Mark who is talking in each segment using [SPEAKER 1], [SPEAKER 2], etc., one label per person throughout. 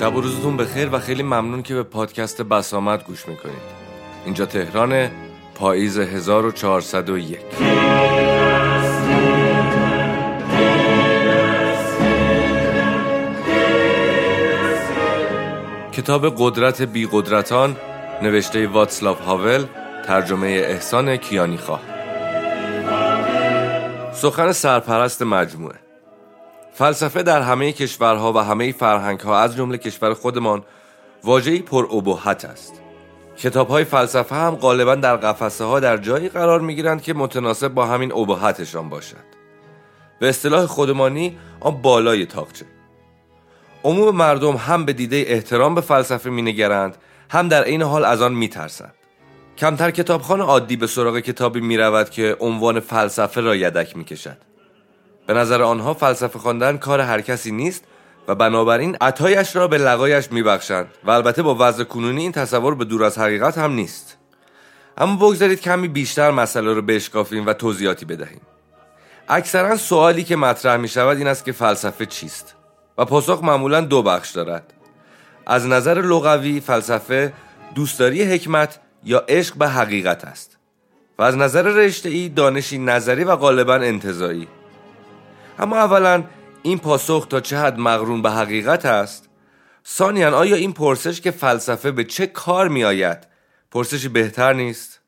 [SPEAKER 1] شب و روزتون بخیر و خیلی ممنون که به پادکست بسامد گوش می‌کنید. اینجا تهران پاییز 1401 کتاب قدرت بی قدرتان نوشته واتسلاف هاول ترجمه احسان کیانی خواه. سخن سرپرست مجموعه. فلسفه در همه کشورها و همه فرهنگها از جمله کشور خودمان واجهی پر ابهت است. کتاب های فلسفه هم غالبا در قفسه ها در جایی قرار می گیرند که متناسب با همین ابهتشان باشد. به اصطلاح خودمانی آن بالای تاقچه. عموم مردم هم به دیده احترام به فلسفه مینگرند هم در عین حال از آن میترسند. کمتر کتابخانه عادی به سراغ کتابی می رود که عنوان فلسفه را یدک می کشد. به نظر آنها فلسفه خواندن کار هر کسی نیست و بنابراین عطایش را به لقایش میبخشند و البته با وضع کنونی این تصور به دور از حقیقت هم نیست. اما بگذارید کمی بیشتر مسئله را بشکافیم و توضیحاتی بدهیم. اکثرا سوالی که مطرح می شود این است که فلسفه چیست؟ و پاسخ معمولا دو بخش دارد. از نظر لغوی فلسفه دوستداری حکمت یا عشق به حقیقت است. و از نظر رشته ای دانشی نظری و غالبا انتظایی. اما اولا این پاسخ تا چه حد مغرون به حقیقت است؟ ثانیا آیا این پرسش که فلسفه به چه کار می آید پرسشی بهتر نیست؟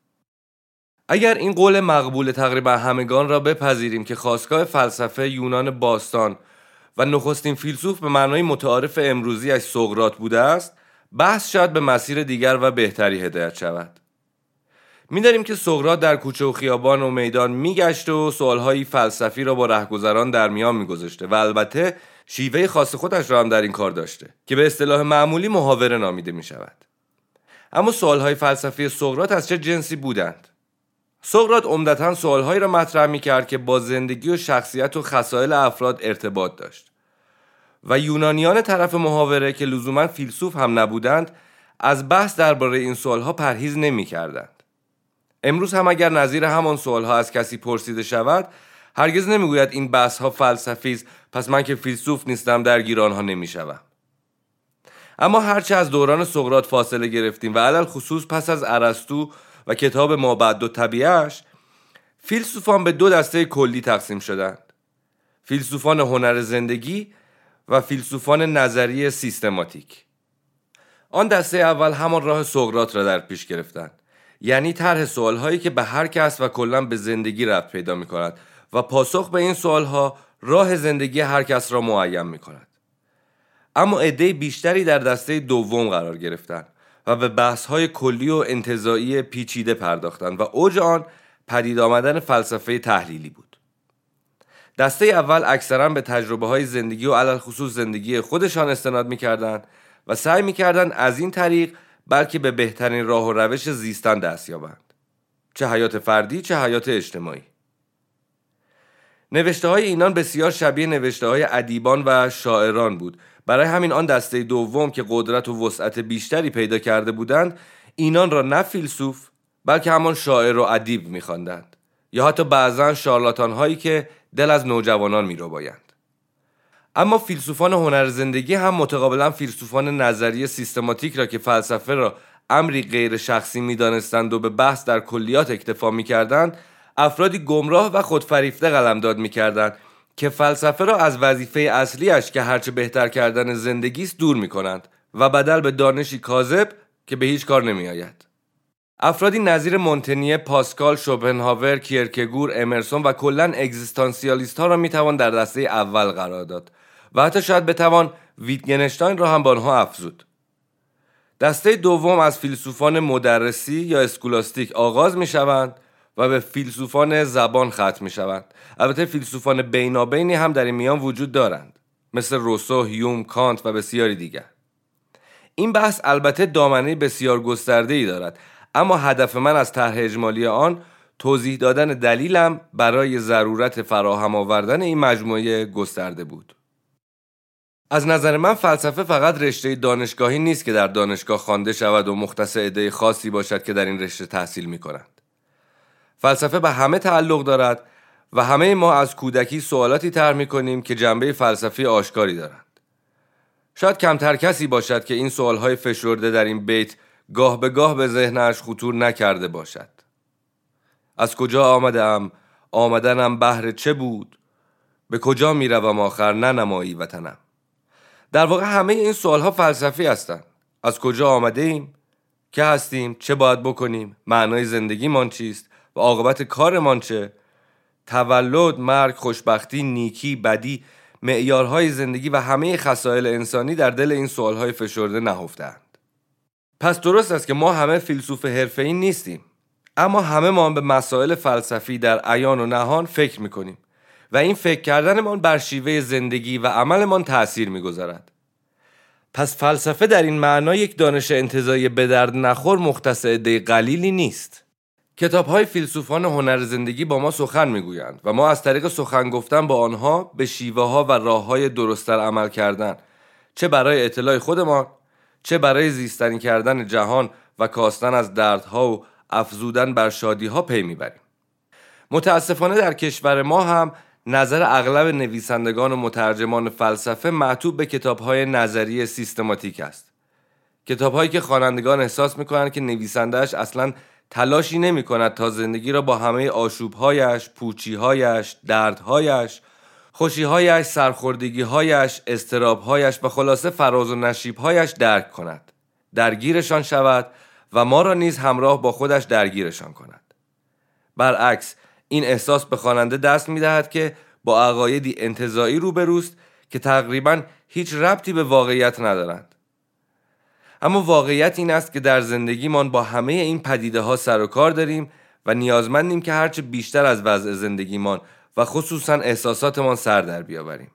[SPEAKER 1] اگر این قول مقبول تقریبا همگان را بپذیریم که خواستگاه فلسفه یونان باستان و نخستین فیلسوف به معنای متعارف امروزی از سقرات بوده است بحث شاید به مسیر دیگر و بهتری هدایت شود. می‌دانیم که سقراط در کوچه و خیابان و میدان میگشت و سوالهایی فلسفی را با رهگذران در میان میگذاشته و البته شیوه خاص خودش را هم در این کار داشته که به اصطلاح معمولی محاوره نامیده می شود. اما سوالهای فلسفی سقراط از چه جنسی بودند؟ سقراط عمدتا سوالهایی را مطرح می کرد که با زندگی و شخصیت و خصایل افراد ارتباط داشت و یونانیان طرف محاوره که لزوما فیلسوف هم نبودند از بحث درباره این سوالها پرهیز نمی کردند. امروز هم اگر نظیر همان سوال ها از کسی پرسیده شود هرگز نمی‌گوید این بحث ها فلسفی است پس من که فیلسوف نیستم در آنها نمی‌شوم. اما هرچه از دوران سقراط فاصله گرفتیم و علل خصوص پس از ارسطو و کتاب ما بعد و طبیعش فیلسوفان به دو دسته کلی تقسیم شدند. فیلسوفان هنر زندگی و فیلسوفان نظری سیستماتیک. آن دسته اول همان راه سقراط را در پیش گرفتند. یعنی طرح سوالهایی که به هر کس و کلا به زندگی رفت پیدا می کند و پاسخ به این سوالها راه زندگی هر کس را معین می کند. اما عده بیشتری در دسته دوم قرار گرفتند و به بحث های کلی و انتظایی پیچیده پرداختند و اوج آن پدید آمدن فلسفه تحلیلی بود. دسته اول اکثرا به تجربه های زندگی و علل خصوص زندگی خودشان استناد می و سعی می از این طریق بلکه به بهترین راه و روش زیستن دست یابند. چه حیات فردی چه حیات اجتماعی. نوشته های اینان بسیار شبیه نوشته های ادیبان و شاعران بود. برای همین آن دسته دوم که قدرت و وسعت بیشتری پیدا کرده بودند اینان را نه فیلسوف بلکه همان شاعر و ادیب میخواندند. یا حتی بعضا شارلاتان هایی که دل از نوجوانان میروبایند اما فیلسوفان هنر زندگی هم متقابلا فیلسوفان نظریه سیستماتیک را که فلسفه را امری غیر شخصی می‌دانستند و به بحث در کلیات اکتفا می‌کردند افرادی گمراه و خودفریفته قلمداد می‌کردند که فلسفه را از وظیفه اصلیش که هرچه بهتر کردن زندگی است دور می‌کنند و بدل به دانشی کاذب که به هیچ کار نمیآید. افرادی نظیر مونتنیه، پاسکال، شوپنهاور، کیرکگور، امرسون و کلا اگزیستانسیالیست ها را می‌توان در دسته اول قرار داد و حتی شاید بتوان ویتگنشتاین را هم به آنها افزود. دسته دوم از فیلسوفان مدرسی یا اسکولاستیک آغاز می شوند و به فیلسوفان زبان ختم می شوند البته فیلسوفان بینابینی هم در این میان وجود دارند مثل روسو، هیوم، کانت و بسیاری دیگر. این بحث البته دامنه بسیار گسترده ای دارد. اما هدف من از طرح اجمالی آن توضیح دادن دلیلم برای ضرورت فراهم آوردن این مجموعه گسترده بود از نظر من فلسفه فقط رشته دانشگاهی نیست که در دانشگاه خوانده شود و مختص عده خاصی باشد که در این رشته تحصیل می کنند. فلسفه به همه تعلق دارد و همه ما از کودکی سوالاتی طرح می کنیم که جنبه فلسفی آشکاری دارند. شاید کمتر کسی باشد که این سوالهای فشرده در این بیت گاه به گاه به ذهنش خطور نکرده باشد. از کجا آمدم؟ آمدنم بهر چه بود؟ به کجا می روم آخر ننمایی وطنم. در واقع همه این سوال ها فلسفی هستند. از کجا آمده ایم که هستیم؟ چه باید بکنیم؟ معنای زندگیمان چیست؟ و عاقبت کارمان چه؟ تولد مرگ خوشبختی نیکی بدی معیارهای زندگی و همه خصایل انسانی در دل این سوالهای فشرده نهفتند پس درست است که ما همه فیلسوف حرفه‌ای نیستیم. اما همه ما به مسائل فلسفی در عیان و نهان فکر می‌کنیم و این فکر کردنمان بر شیوه زندگی و عملمان تأثیر می‌گذارد. پس فلسفه در این معنا یک دانش انتظایی به درد نخور مختص عده قلیلی نیست. کتاب های فیلسوفان هنر زندگی با ما سخن می‌گویند و ما از طریق سخن گفتن با آنها به شیوه ها و راه های درستتر عمل کردن چه برای اطلاع خودمان چه برای زیستنی کردن جهان و کاستن از دردها و افزودن بر شادی ها پی می‌بریم. متاسفانه در کشور ما هم نظر اغلب نویسندگان و مترجمان فلسفه معطوب به کتاب های نظری سیستماتیک است. کتاب هایی که خوانندگان احساس می‌کنند که نویسندهش اصلا تلاشی نمی کند تا زندگی را با همه آشوبهایش، پوچیهایش، دردهایش، خوشیهایش، سرخوردگیهایش، استرابهایش و خلاصه فراز و نشیبهایش درک کند. درگیرشان شود و ما را نیز همراه با خودش درگیرشان کند. برعکس این احساس به خواننده دست می دهد که با عقایدی انتظایی روبروست که تقریبا هیچ ربطی به واقعیت ندارند. اما واقعیت این است که در زندگیمان با همه این پدیده ها سر و کار داریم و نیازمندیم که هرچه بیشتر از وضع زندگیمان و خصوصا احساساتمان سر در بیاوریم.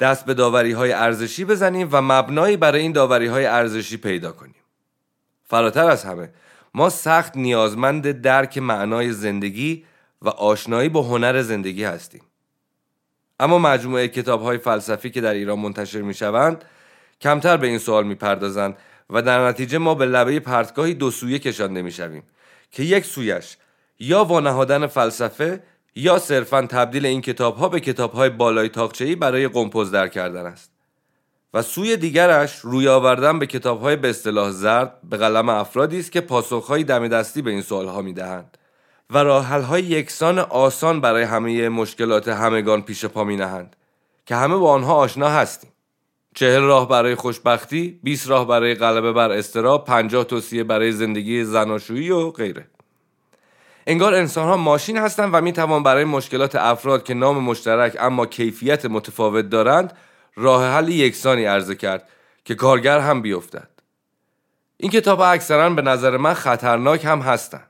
[SPEAKER 1] دست به داوری های ارزشی بزنیم و مبنایی برای این داوری های ارزشی پیدا کنیم. فراتر از همه ما سخت نیازمند درک معنای زندگی و آشنایی با هنر زندگی هستیم. اما مجموعه کتاب های فلسفی که در ایران منتشر می شوند کمتر به این سوال می پردازند و در نتیجه ما به لبه پرتگاهی دو سویه کشانده می شویم که یک سویش یا وانهادن فلسفه یا صرفا تبدیل این کتاب ها به کتاب های بالای تاقچه‌ای برای قمپوز در کردن است. و سوی دیگرش روی آوردن به کتاب های به اصطلاح زرد به قلم افرادی است که پاسخهایی دم دستی به این سوال ها می دهند و راحل های یکسان آسان برای همه مشکلات همگان پیش پا می نهند که همه با آنها آشنا هستیم. چهل راه برای خوشبختی 20 راه برای غلبه بر استراب 50 توصیه برای زندگی زناشویی و غیره. انگار انسان ها ماشین هستند و می توان برای مشکلات افراد که نام مشترک اما کیفیت متفاوت دارند راه حل یکسانی عرضه کرد که کارگر هم بیفتد. این کتاب اکثرا به نظر من خطرناک هم هستند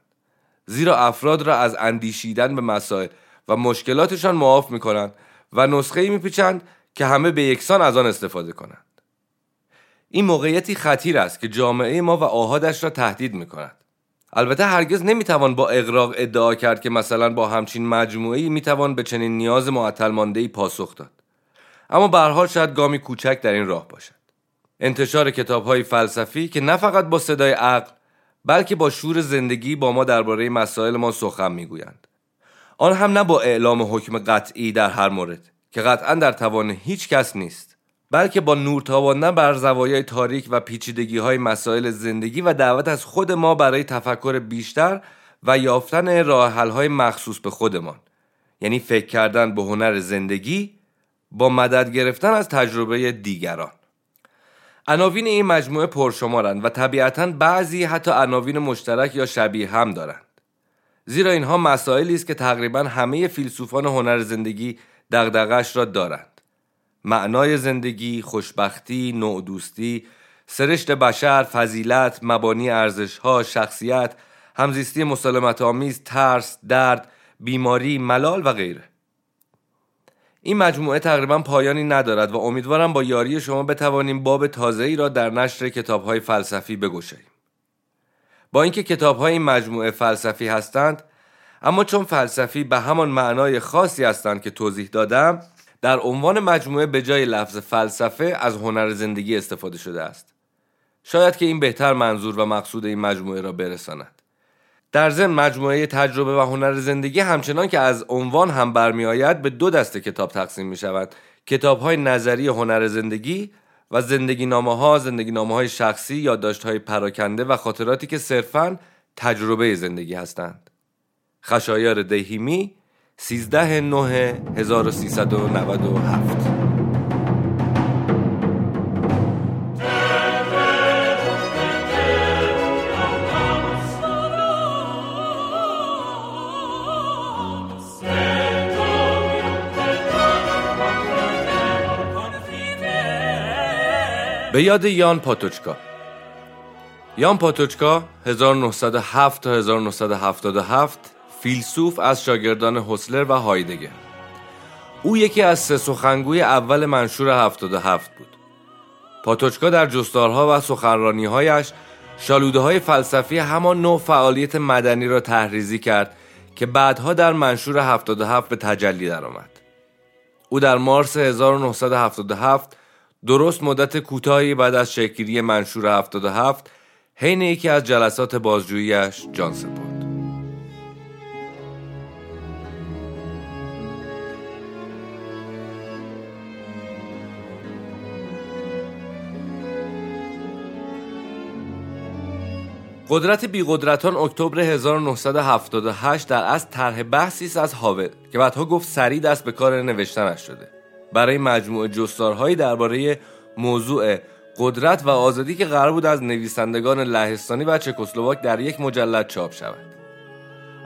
[SPEAKER 1] زیرا افراد را از اندیشیدن به مسائل و مشکلاتشان معاف می کنند و نسخه می پیچند که همه به یکسان از آن استفاده کنند. این موقعیتی خطیر است که جامعه ما و آهادش را تهدید می کند البته هرگز نمی‌توان با اقراق ادعا کرد که مثلا با همچین مجموعه می‌توان به چنین نیاز معطل مانده پاسخ داد. اما به حال شاید گامی کوچک در این راه باشد. انتشار کتاب های فلسفی که نه فقط با صدای عقل بلکه با شور زندگی با ما درباره مسائل ما سخن می‌گویند. آن هم نه با اعلام حکم قطعی در هر مورد که قطعا در توان هیچ کس نیست. بلکه با نور تاباندن بر زوایای تاریک و پیچیدگی های مسائل زندگی و دعوت از خود ما برای تفکر بیشتر و یافتن راه های مخصوص به خودمان. یعنی فکر کردن به هنر زندگی با مدد گرفتن از تجربه دیگران. عناوین این مجموعه پرشمارند و طبیعتا بعضی حتی عناوین مشترک یا شبیه هم دارند. زیرا اینها مسائلی است که تقریبا همه فیلسوفان هنر زندگی دغدغش را دارند. معنای زندگی، خوشبختی، نوع سرشت بشر، فضیلت، مبانی ارزشها، شخصیت، همزیستی مسالمت آمیز، ترس، درد، بیماری، ملال و غیره. این مجموعه تقریبا پایانی ندارد و امیدوارم با یاری شما بتوانیم باب تازه‌ای را در نشر کتاب‌های فلسفی بگشاییم. با اینکه کتاب‌های این مجموعه فلسفی هستند، اما چون فلسفی به همان معنای خاصی هستند که توضیح دادم در عنوان مجموعه به جای لفظ فلسفه از هنر زندگی استفاده شده است. شاید که این بهتر منظور و مقصود این مجموعه را برساند. در ضمن مجموعه تجربه و هنر زندگی همچنان که از عنوان هم برمی آید به دو دسته کتاب تقسیم می شود کتاب های نظری هنر زندگی و زندگی نامه ها زندگی نامه های شخصی یادداشت های پراکنده و خاطراتی که صرفاً تجربه زندگی هستند. خشایار دهیمی 13 9 1397 به یاد یان پاتوچکا. یان پاتوچکا 1907 تا 1977 فیلسوف از شاگردان هسلر و هایدگر او یکی از سه سخنگوی اول منشور 77 بود پاتوچکا در جستارها و سخنرانیهایش شالوده های فلسفی همان نوع فعالیت مدنی را تحریزی کرد که بعدها در منشور 77 به تجلی درآمد. او در مارس 1977 درست مدت کوتاهی بعد از شکلی منشور 77 حین یکی از جلسات بازجوییش جان سپرد. قدرت بیقدرتان اکتبر 1978 در از طرح بحثی است از هاول که بعدها گفت سریع دست به کار نوشتنش شده. برای مجموعه جستارهایی درباره موضوع قدرت و آزادی که قرار بود از نویسندگان لهستانی و چکسلواک در یک مجلد چاپ شود.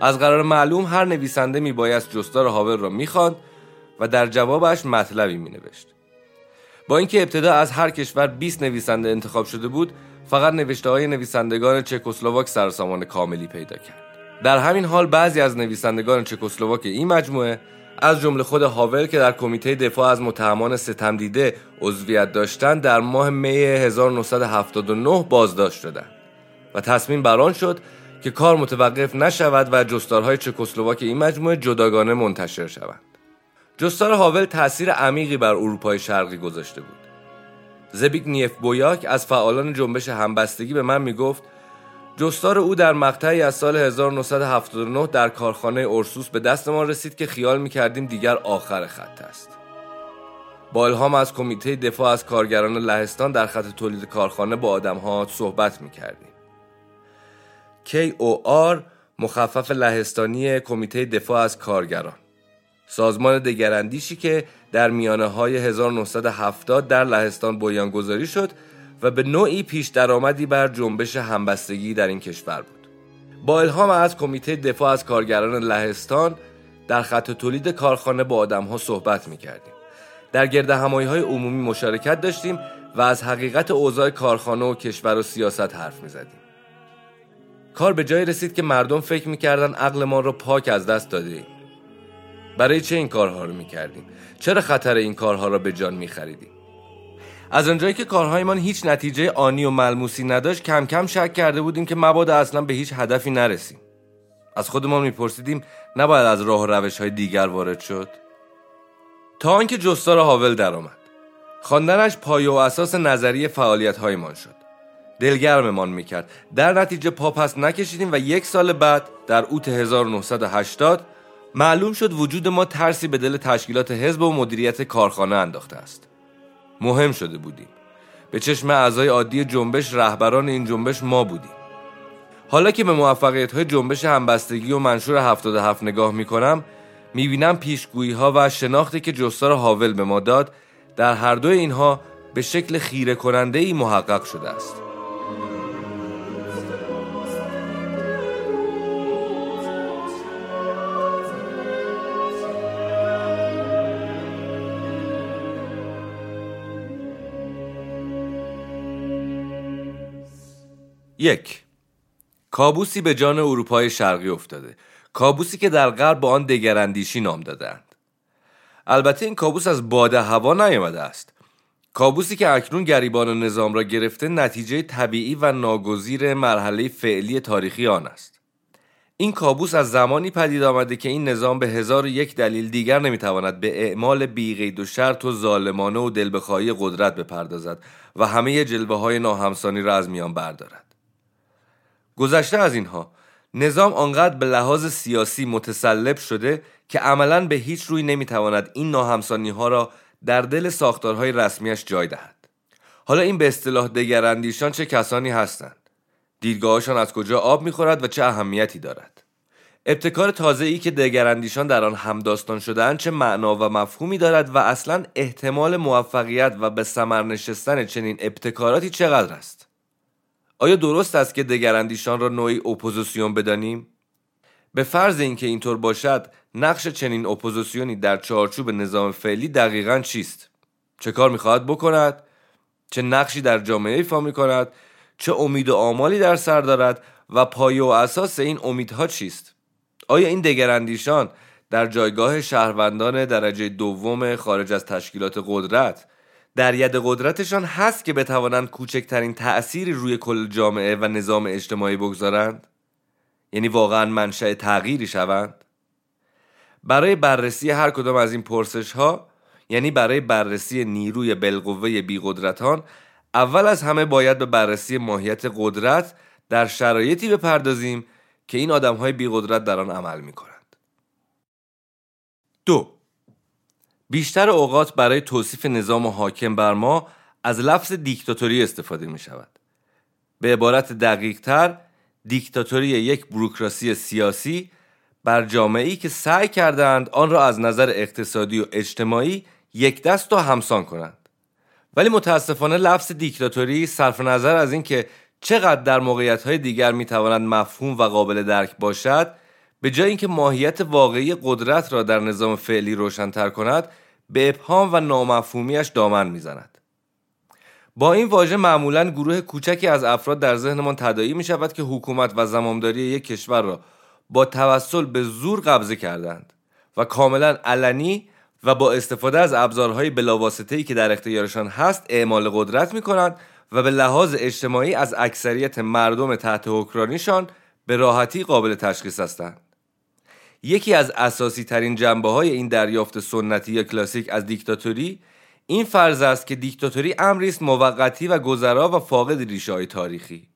[SPEAKER 1] از قرار معلوم هر نویسنده میبایست جستار هاول را می‌خواند و در جوابش مطلبی مینوشت. با اینکه ابتدا از هر کشور 20 نویسنده انتخاب شده بود فقط نوشته های نویسندگان چکسلواک سرسامان کاملی پیدا کرد در همین حال بعضی از نویسندگان چکسلواک این مجموعه از جمله خود هاول که در کمیته دفاع از متهمان ستم دیده عضویت داشتند در ماه می 1979 بازداشت شدند و تصمیم بران شد که کار متوقف نشود و جستارهای چکسلواک این مجموعه جداگانه منتشر شوند. جستار هاول تاثیر عمیقی بر اروپای شرقی گذاشته بود. نیف بویاک از فعالان جنبش همبستگی به من می‌گفت جستار او در مقطعی از سال 1979 در کارخانه اورسوس به دست ما رسید که خیال می‌کردیم دیگر آخر خط است. با الهام از کمیته دفاع از کارگران لهستان در خط تولید کارخانه با آدمها صحبت می‌کردیم. KOR مخفف لهستانی کمیته دفاع از کارگران سازمان دگراندیشی که در میانه های 1970 در لهستان بنیانگذاری شد و به نوعی پیش درآمدی بر جنبش همبستگی در این کشور بود. با الهام از کمیته دفاع از کارگران لهستان در خط تولید کارخانه با آدم ها صحبت می کردیم. در گرد همایی های عمومی مشارکت داشتیم و از حقیقت اوضاع کارخانه و کشور و سیاست حرف می زدیم. کار به جایی رسید که مردم فکر می‌کردن عقل ما رو پاک از دست داده ایم. برای چه این کارها رو می‌کردیم؟ چرا خطر این کارها را به جان میخریدیم؟ از آنجایی که کارهایمان هیچ نتیجه آنی و ملموسی نداشت کم کم شک کرده بودیم که مبادا اصلا به هیچ هدفی نرسیم. از خودمان میپرسیدیم نباید از راه و روش های دیگر وارد شد؟ تا آنکه جستار هاول درآمد. خواندنش پایه و اساس نظریه فعالیت هایمان شد. دلگرممان می‌کرد. در نتیجه پا پس نکشیدیم و یک سال بعد در اوت 1980 معلوم شد وجود ما ترسی به دل تشکیلات حزب و مدیریت کارخانه انداخته است. مهم شده بودیم. به چشم اعضای عادی جنبش رهبران این جنبش ما بودیم. حالا که به موفقیت های جنبش همبستگی و منشور 77 نگاه می کنم می بینم پیشگویی ها و شناختی که جستار هاول به ما داد در هر دو اینها به شکل خیره کننده ای محقق شده است. یک کابوسی به جان اروپای شرقی افتاده. کابوسی که در غرب با آن دگراندیشی نام دادند. البته این کابوس از باد هوا نیامده است. کابوسی که اکنون گریبان نظام را گرفته نتیجه طبیعی و ناگزیر مرحله فعلی تاریخی آن است. این کابوس از زمانی پدید آمده که این نظام به هزار یک دلیل دیگر نمی‌تواند به اعمال بیقید و شرط و ظالمانه و دلبخواهی قدرت بپردازد و همه جلوه های ناهمسانی را از میان بردارد. گذشته از اینها. نظام آنقدر به لحاظ سیاسی متسلب شده که عملا به هیچ روی نمی‌تواند این ناهمسانی ها را در دل ساختارهای رسمیش جای دهد. حالا این به اصطلاح دگراندیشان چه کسانی هستند؟ دیدگاهشان از کجا آب می‌خورد و چه اهمیتی دارد؟ ابتکار تازه ای که دگراندیشان در آن همداستان شدهاند چه معنا و مفهومی دارد و اصلا احتمال موفقیت و به ثمر نشستن چنین ابتکاراتی چقدر است؟ آیا درست است که دگراندیشان را نوعی اپوزیسیون بدانیم؟ به فرض اینکه اینطور باشد نقش چنین اپوزیسیونی در چارچوب نظام فعلی دقیقا چیست؟ چه کار می‌خواهد بکند؟ چه نقشی در جامعه ایفا می‌کند؟ چه امید و آمالی در سر دارد؟ و پایه و اساس این امیدها چیست؟ آیا این دگراندیشان در جایگاه شهروندان درجه دوم خارج از تشکیلات قدرت در ید قدرتشان هست که بتوانند کوچکترین تأثیری روی کل جامعه و نظام اجتماعی بگذارند یعنی واقعا منشأ تغییری شوند برای بررسی هر کدام از این پرسش ها یعنی برای بررسی نیروی بالقوه بیقدرتان اول از همه باید به بررسی ماهیت قدرت در شرایطی بپردازیم که این آدم های بیقدرت در آن عمل می کنند. دو بیشتر اوقات برای توصیف نظام حاکم بر ما از لفظ دیکتاتوری استفاده می شود. به عبارت دقیق تر دیکتاتوری یک بروکراسی سیاسی بر جامعه‌ای که سعی کردند آن را از نظر اقتصادی و اجتماعی یک دست و همسان کنند. ولی متاسفانه لفظ دیکتاتوری صرف نظر از اینکه چقدر در موقعیت های دیگر می تواند مفهوم و قابل درک باشد به جای اینکه ماهیت واقعی قدرت را در نظام فعلی روشنتر کند به ابهام و نامفهومیش دامن می‌زند با این واژه معمولا گروه کوچکی از افراد در ذهنمان تدایی می شود که حکومت و زمامداری یک کشور را با توسل به زور قبضه کردند و کاملا علنی و با استفاده از ابزارهای بلاواسطه‌ای که در اختیارشان هست اعمال قدرت می کنند و به لحاظ اجتماعی از اکثریت مردم تحت حکرانیشان به راحتی قابل تشخیص هستند. یکی از اساسی ترین جنبه های این دریافت سنتی یا کلاسیک از دیکتاتوری این فرض است که دیکتاتوری امری است موقتی و گذرا و فاقد ریشه های تاریخی.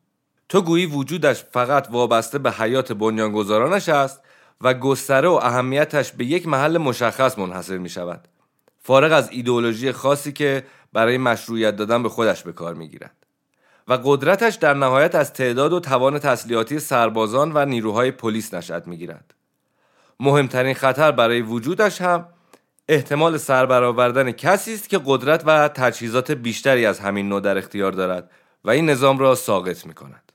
[SPEAKER 1] تو گویی وجودش فقط وابسته به حیات بنیانگذارانش است و گستره و اهمیتش به یک محل مشخص منحصر می شود فارغ از ایدئولوژی خاصی که برای مشروعیت دادن به خودش به کار می گیرد و قدرتش در نهایت از تعداد و توان تسلیحاتی سربازان و نیروهای پلیس نشأت می گیرد. مهمترین خطر برای وجودش هم احتمال سربرآوردن کسی است که قدرت و تجهیزات بیشتری از همین نوع در اختیار دارد و این نظام را ساقط می کند.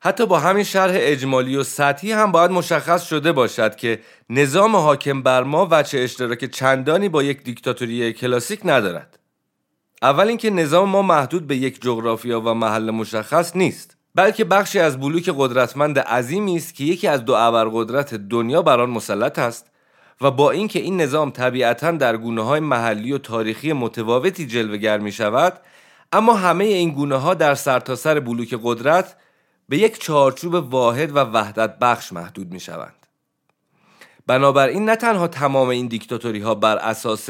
[SPEAKER 1] حتی با همین شرح اجمالی و سطحی هم باید مشخص شده باشد که نظام حاکم بر ما وچه اشتراک چندانی با یک دیکتاتوری کلاسیک ندارد. اول اینکه نظام ما محدود به یک جغرافیا و محل مشخص نیست بلکه بخشی از بلوک قدرتمند عظیمی است که یکی از دو ابرقدرت دنیا بر آن مسلط است و با اینکه این نظام طبیعتا در گونه های محلی و تاریخی متفاوتی جلوگر می شود اما همه این گونه ها در سرتاسر سر بلوک قدرت به یک چارچوب واحد و وحدت بخش محدود می شوند. بنابراین نه تنها تمام این دیکتاتوری ها بر اساس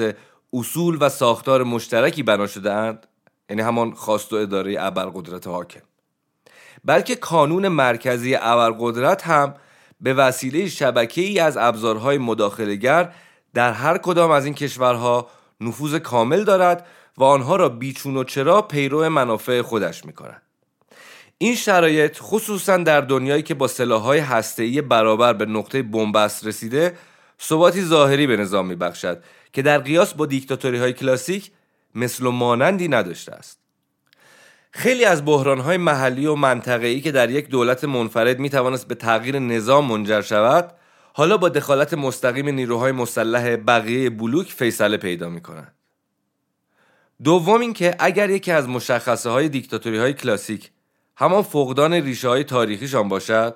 [SPEAKER 1] اصول و ساختار مشترکی بنا شده اند یعنی همان خواست و اداره ابرقدرت حاکم بلکه کانون مرکزی ابرقدرت هم به وسیله شبکه ای از ابزارهای مداخلگر در هر کدام از این کشورها نفوذ کامل دارد و آنها را بیچون و چرا پیرو منافع خودش می کند. این شرایط خصوصا در دنیایی که با سلاحهای هسته‌ای برابر به نقطه بنبست رسیده ثباتی ظاهری به نظام میبخشد که در قیاس با دیکتاتوری های کلاسیک مثل و مانندی نداشته است خیلی از بحران های محلی و منطقه‌ای که در یک دولت منفرد می توانست به تغییر نظام منجر شود حالا با دخالت مستقیم نیروهای مسلح بقیه بلوک فیصله پیدا می کند. دوم اینکه اگر یکی از مشخصه های دیکتاتوری های کلاسیک همان فقدان ریشه های تاریخیشان باشد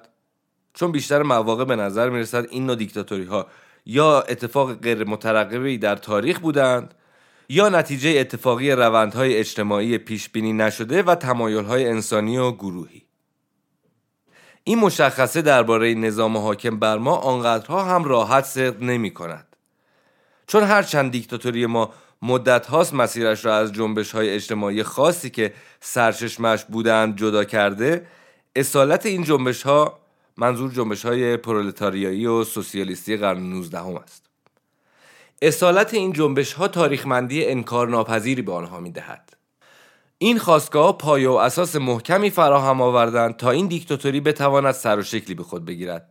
[SPEAKER 1] چون بیشتر مواقع به نظر می رسد این نوع دیکتاتوری ها یا اتفاق غیر مترقبی در تاریخ بودند یا نتیجه اتفاقی روندهای اجتماعی پیش بینی نشده و تمایلهای انسانی و گروهی. این مشخصه درباره نظام حاکم بر ما آنقدرها هم راحت صدق نمی کند چون هرچند دیکتاتوری ما مدت هاست مسیرش را از جنبش های اجتماعی خاصی که سرچشمش بودند جدا کرده اصالت این جنبش ها منظور جنبش های پرولتاریایی و سوسیالیستی قرن 19 هم است. اصالت این جنبش ها تاریخمندی انکار ناپذیری به آنها می دهد. این خواستگاه پایه و اساس محکمی فراهم آوردند تا این دیکتاتوری بتواند سر و شکلی به خود بگیرد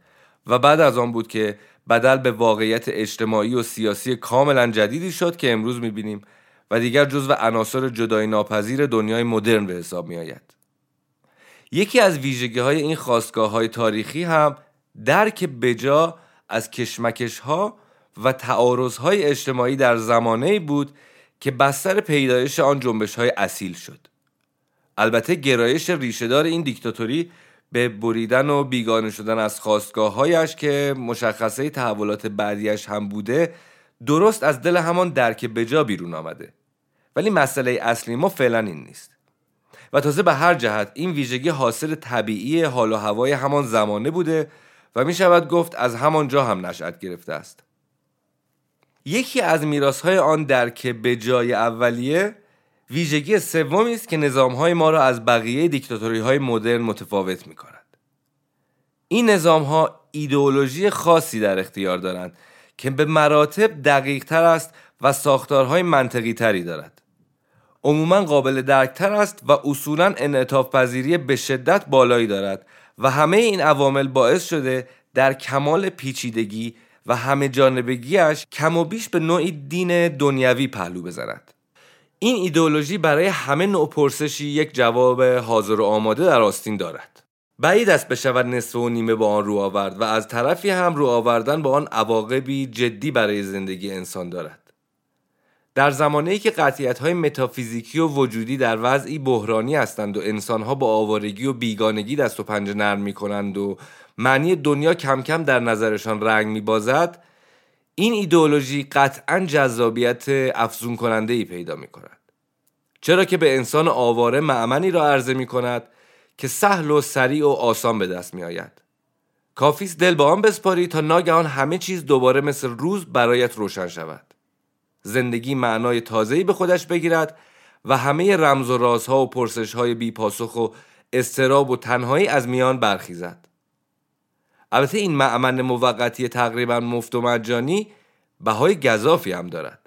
[SPEAKER 1] و بعد از آن بود که بدل به واقعیت اجتماعی و سیاسی کاملا جدیدی شد که امروز می‌بینیم و دیگر جزو عناصر جدای ناپذیر دنیای مدرن به حساب می آید. یکی از ویژگی های این خواستگاه های تاریخی هم درک بجا از کشمکش ها و تعارض های اجتماعی در زمانه بود که بستر پیدایش آن جنبش های اصیل شد. البته گرایش ریشهدار این دیکتاتوری به بریدن و بیگانه شدن از خواستگاه هایش که مشخصه تحولات بعدیش هم بوده درست از دل همان درک بجا بیرون آمده. ولی مسئله اصلی ما فعلا این نیست. و تازه به هر جهت این ویژگی حاصل طبیعی حال و هوای همان زمانه بوده و می شود گفت از همانجا هم نشأت گرفته است. یکی از میراسهای آن درک به جای اولیه ویژگی سومی است که نظامهای ما را از بقیه دیکتاتوری های مدرن متفاوت می کند. این نظامها ایدئولوژی خاصی در اختیار دارند که به مراتب دقیق تر است و ساختارهای منطقی تری دارد. عموما قابل درکتر است و اصولا انعطاف پذیری به شدت بالایی دارد و همه این عوامل باعث شده در کمال پیچیدگی و همه جانبگیش کم و بیش به نوعی دین دنیوی پهلو بزند. این ایدئولوژی برای همه نوع پرسشی یک جواب حاضر و آماده در آستین دارد. بعید است بشود نصف و نیمه با آن رو آورد و از طرفی هم رو آوردن با آن عواقبی جدی برای زندگی انسان دارد. در زمانه که قطیت های متافیزیکی و وجودی در وضعی بحرانی هستند و انسانها با آوارگی و بیگانگی دست و پنجه نرم می کنند و معنی دنیا کم کم در نظرشان رنگ می بازد این ایدئولوژی قطعا جذابیت افزون کننده ای پیدا می کند. چرا که به انسان آواره معمنی را عرضه می کند که سهل و سریع و آسان به دست می آید. کافیست دل به آن بسپاری تا ناگهان همه چیز دوباره مثل روز برایت روشن شود. زندگی معنای تازه‌ای به خودش بگیرد و همه رمز و رازها و پرسشهای بی پاسخ و استراب و تنهایی از میان برخیزد. البته این معمن موقتی تقریبا مفت و مجانی بهای گذافی هم دارد.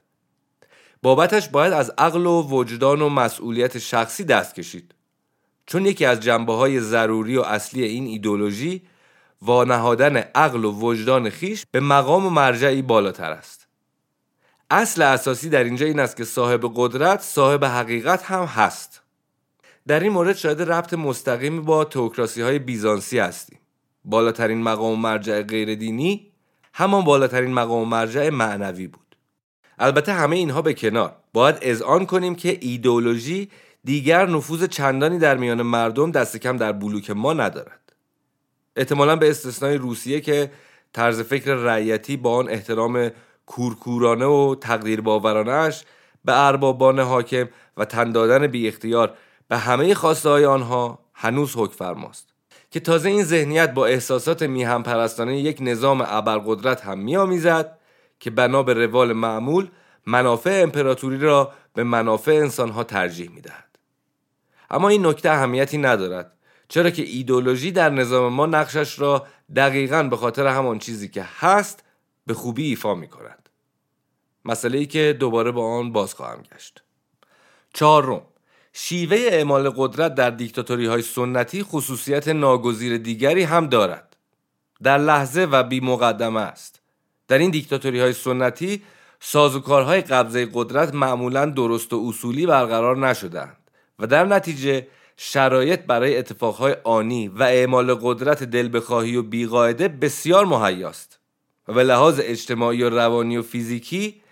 [SPEAKER 1] بابتش باید از عقل و وجدان و مسئولیت شخصی دست کشید. چون یکی از جنبه های ضروری و اصلی این ایدولوژی وانهادن عقل و وجدان خیش به مقام مرجعی بالاتر است. اصل اساسی در اینجا این است که صاحب قدرت صاحب حقیقت هم هست. در این مورد شاید ربط مستقیمی با توکراسی های بیزانسی هستیم. بالاترین مقام مرجع غیر دینی همان بالاترین مقام مرجع معنوی بود. البته همه اینها به کنار باید اذعان کنیم که ایدولوژی دیگر نفوذ چندانی در میان مردم دست کم در بلوک ما ندارد. احتمالا به استثنای روسیه که طرز فکر رعیتی با آن احترام کورکورانه و تقدیر باورانش به اربابان حاکم و تن دادن بی اختیار به همه خواسته های آنها هنوز حک فرماست که تازه این ذهنیت با احساسات میهم پرستانه یک نظام ابرقدرت هم میآمیزد که بنا به روال معمول منافع امپراتوری را به منافع انسانها ترجیح می‌دهد اما این نکته اهمیتی ندارد چرا که ایدولوژی در نظام ما نقشش را دقیقا به خاطر همان چیزی که هست به خوبی ایفا می کند. مسئله ای که دوباره با آن باز خواهم گشت. چهارم شیوه اعمال قدرت در دیکتاتوری های سنتی خصوصیت ناگزیر دیگری هم دارد. در لحظه و بی مقدمه است. در این دیکتاتوری های سنتی سازوکارهای قبضه قدرت معمولا درست و اصولی برقرار نشدند و در نتیجه شرایط برای اتفاقهای آنی و اعمال قدرت دل بخواهی و بیقاعده بسیار مهیاست و به لحاظ اجتماعی و روانی و فیزیکی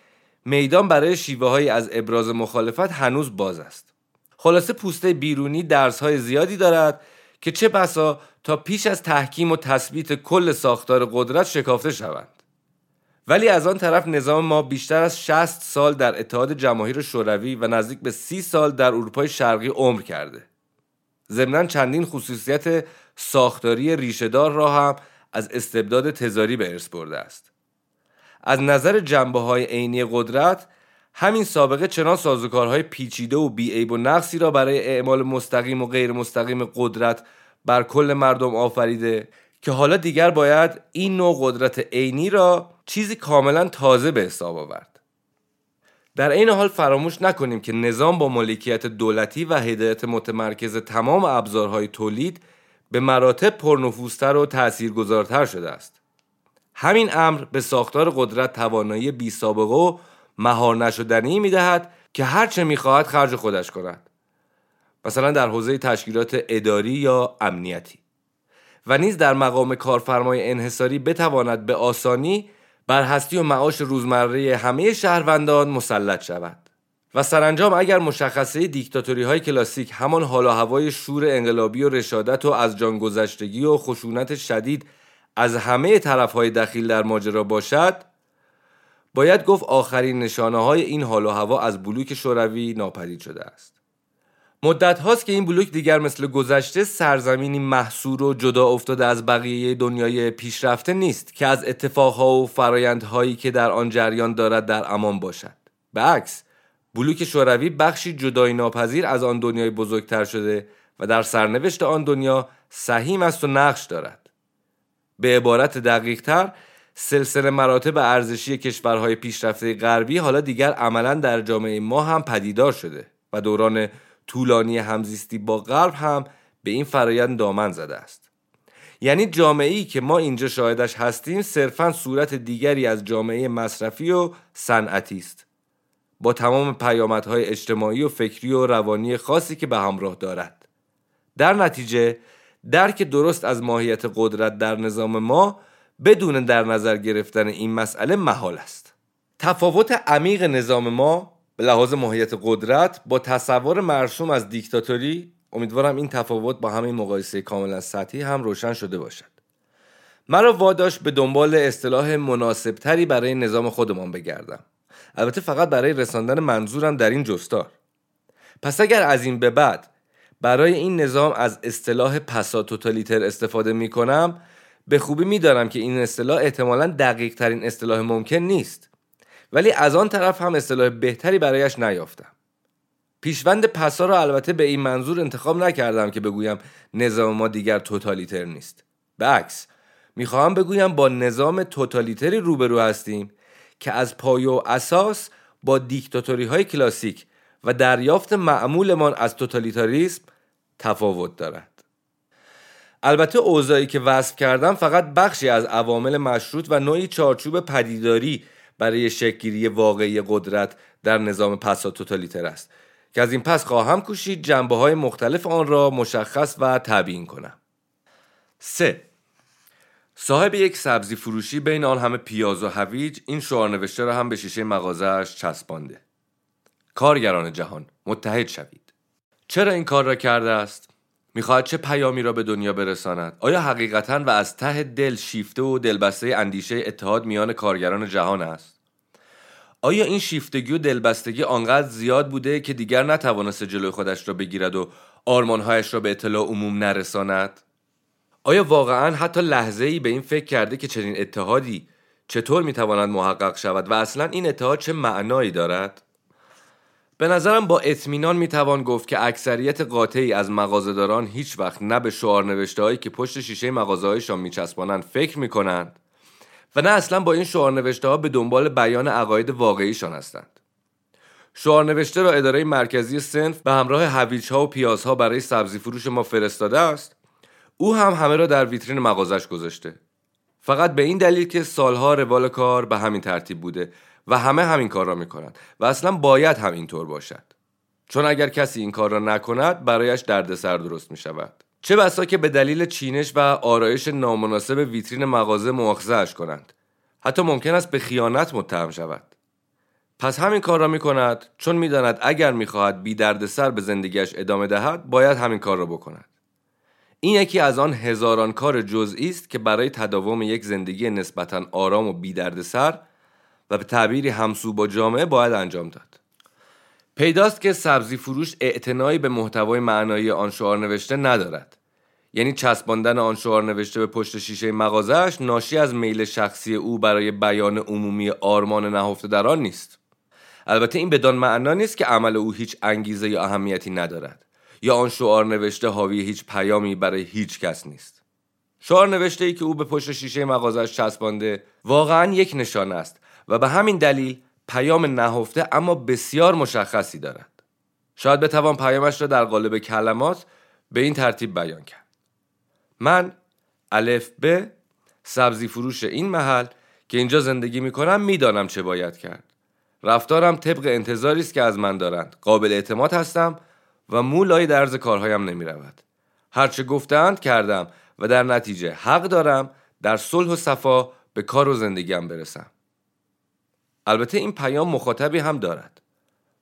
[SPEAKER 1] میدان برای شیوه از ابراز مخالفت هنوز باز است خلاصه پوسته بیرونی درس های زیادی دارد که چه بسا تا پیش از تحکیم و تثبیت کل ساختار قدرت شکافته شوند. ولی از آن طرف نظام ما بیشتر از 60 سال در اتحاد جماهیر شوروی و نزدیک به 30 سال در اروپای شرقی عمر کرده. ضمنا چندین خصوصیت ساختاری ریشهدار را هم از استبداد تزاری به ارث برده است. از نظر جنبه های عینی قدرت همین سابقه چنان سازوکارهای پیچیده و بیعیب و نقصی را برای اعمال مستقیم و غیر مستقیم قدرت بر کل مردم آفریده که حالا دیگر باید این نوع قدرت عینی را چیزی کاملا تازه به حساب آورد. در این حال فراموش نکنیم که نظام با مالکیت دولتی و هدایت متمرکز تمام ابزارهای تولید به مراتب پرنفوذتر و تاثیرگذارتر شده است. همین امر به ساختار قدرت توانایی بی سابقه و مهار نشدنی می دهد که هرچه می خواهد خرج خودش کند. مثلا در حوزه تشکیلات اداری یا امنیتی. و نیز در مقام کارفرمای انحصاری بتواند به آسانی بر هستی و معاش روزمره همه شهروندان مسلط شود. و سرانجام اگر مشخصه دیکتاتوری های کلاسیک همان حال و هوای شور انقلابی و رشادت و از جان گذشتگی و خشونت شدید از همه طرف های دخیل در ماجرا باشد باید گفت آخرین نشانه های این حال و هوا از بلوک شوروی ناپدید شده است. مدت هاست که این بلوک دیگر مثل گذشته سرزمینی محصور و جدا افتاده از بقیه دنیای پیشرفته نیست که از اتفاقها و فرایندهایی که در آن جریان دارد در امان باشد. به عکس بلوک شوروی بخشی جدای ناپذیر از آن دنیای بزرگتر شده و در سرنوشت آن دنیا سهیم است و نقش دارد. به عبارت دقیق تر سلسله مراتب ارزشی کشورهای پیشرفته غربی حالا دیگر عملا در جامعه ما هم پدیدار شده و دوران طولانی همزیستی با غرب هم به این فرایند دامن زده است. یعنی جامعه ای که ما اینجا شاهدش هستیم صرفا صورت دیگری از جامعه مصرفی و صنعتی است. با تمام پیامدهای اجتماعی و فکری و روانی خاصی که به همراه دارد. در نتیجه درک درست از ماهیت قدرت در نظام ما بدون در نظر گرفتن این مسئله محال است. تفاوت عمیق نظام ما به لحاظ ماهیت قدرت با تصور مرسوم از دیکتاتوری امیدوارم این تفاوت با همین مقایسه کاملا سطحی هم روشن شده باشد. مرا واداش به دنبال اصطلاح مناسبتری برای نظام خودمان بگردم. البته فقط برای رساندن منظورم در این جستار. پس اگر از این به بعد برای این نظام از اصطلاح پسا توتالیتر استفاده می کنم به خوبی می‌دانم که این اصطلاح احتمالا دقیق ترین اصطلاح ممکن نیست. ولی از آن طرف هم اصطلاح بهتری برایش نیافتم. پیشوند پسا را البته به این منظور انتخاب نکردم که بگویم نظام ما دیگر توتالیتر نیست. به عکس می‌خواهم بگویم با نظام توتالیتری روبرو هستیم که از پای و اساس با دیکتاتوری های کلاسیک و دریافت معمولمان از توتالیتاریسم تفاوت دارد. البته اوضاعی که وصف کردم فقط بخشی از عوامل مشروط و نوعی چارچوب پدیداری برای شکلگیری واقعی قدرت در نظام پسا توتالیتر است. که از این پس خواهم کوشید جنبه های مختلف آن را مشخص و تبیین کنم. 3. صاحب یک سبزی فروشی بین آن همه پیاز و هویج این شعار نوشته را هم به شیشه مغازهاش چسبانده. کارگران جهان متحد شوید. چرا این کار را کرده است؟ می‌خواهد چه پیامی را به دنیا برساند؟ آیا حقیقتا و از ته دل شیفته و دلبسته اندیشه اتحاد میان کارگران جهان است؟ آیا این شیفتگی و دلبستگی آنقدر زیاد بوده که دیگر نتوانست جلوی خودش را بگیرد و آرمانهایش را به اطلاع عموم نرساند؟ آیا واقعا حتی لحظه ای به این فکر کرده که چنین اتحادی چطور می‌تواند محقق شود و اصلا این اتحاد چه معنایی دارد؟ به نظرم با اطمینان می‌توان گفت که اکثریت قاطعی از مغازهداران هیچ وقت نه به شعار نوشته هایی که پشت شیشه مغازه هایشان میچسبانند فکر می‌کنند و نه اصلا با این شعار نوشته ها به دنبال بیان عقاید واقعیشان هستند. شعار نوشته را اداره مرکزی سنف به همراه هویج ها و پیاز ها برای سبزی فروش ما فرستاده است. او هم همه را در ویترین مغازش گذاشته. فقط به این دلیل که سالها روال کار به همین ترتیب بوده. و همه همین کار را می‌کنند و اصلا باید همینطور باشد. چون اگر کسی این کار را نکند برایش دردسر درست می شود چه بسا که به دلیل چینش و آرایش نامناسب ویترین مغازه مؤاخذهاش کنند. حتی ممکن است به خیانت متهم شود. پس همین کار را می کند چون می‌داند اگر می‌خواهد بی دردسر به زندگیش ادامه دهد باید همین کار را بکند. این یکی از آن هزاران کار جزئی است که برای تداوم یک زندگی نسبتا آرام و بی دردسر و به تعبیری همسو با جامعه باید انجام داد. پیداست که سبزی فروش اعتنایی به محتوای معنایی آن شعار نوشته ندارد. یعنی چسباندن آن شعار نوشته به پشت شیشه مغازهش ناشی از میل شخصی او برای بیان عمومی آرمان نهفته در آن نیست. البته این بدان معنا نیست که عمل او هیچ انگیزه یا اهمیتی ندارد یا آن شعار نوشته حاوی هیچ پیامی برای هیچ کس نیست. شعار نوشته ای که او به پشت شیشه مغازش چسبانده واقعا یک نشان است و به همین دلیل پیام نهفته اما بسیار مشخصی دارد. شاید بتوان پیامش را در قالب کلمات به این ترتیب بیان کرد. من الف ب سبزی فروش این محل که اینجا زندگی می کنم می‌دانم چه باید کرد. رفتارم طبق انتظاری است که از من دارند. قابل اعتماد هستم و مولای درز کارهایم نمی رود هرچه گفتند کردم و در نتیجه حق دارم در صلح و صفا به کار و زندگیم برسم. البته این پیام مخاطبی هم دارد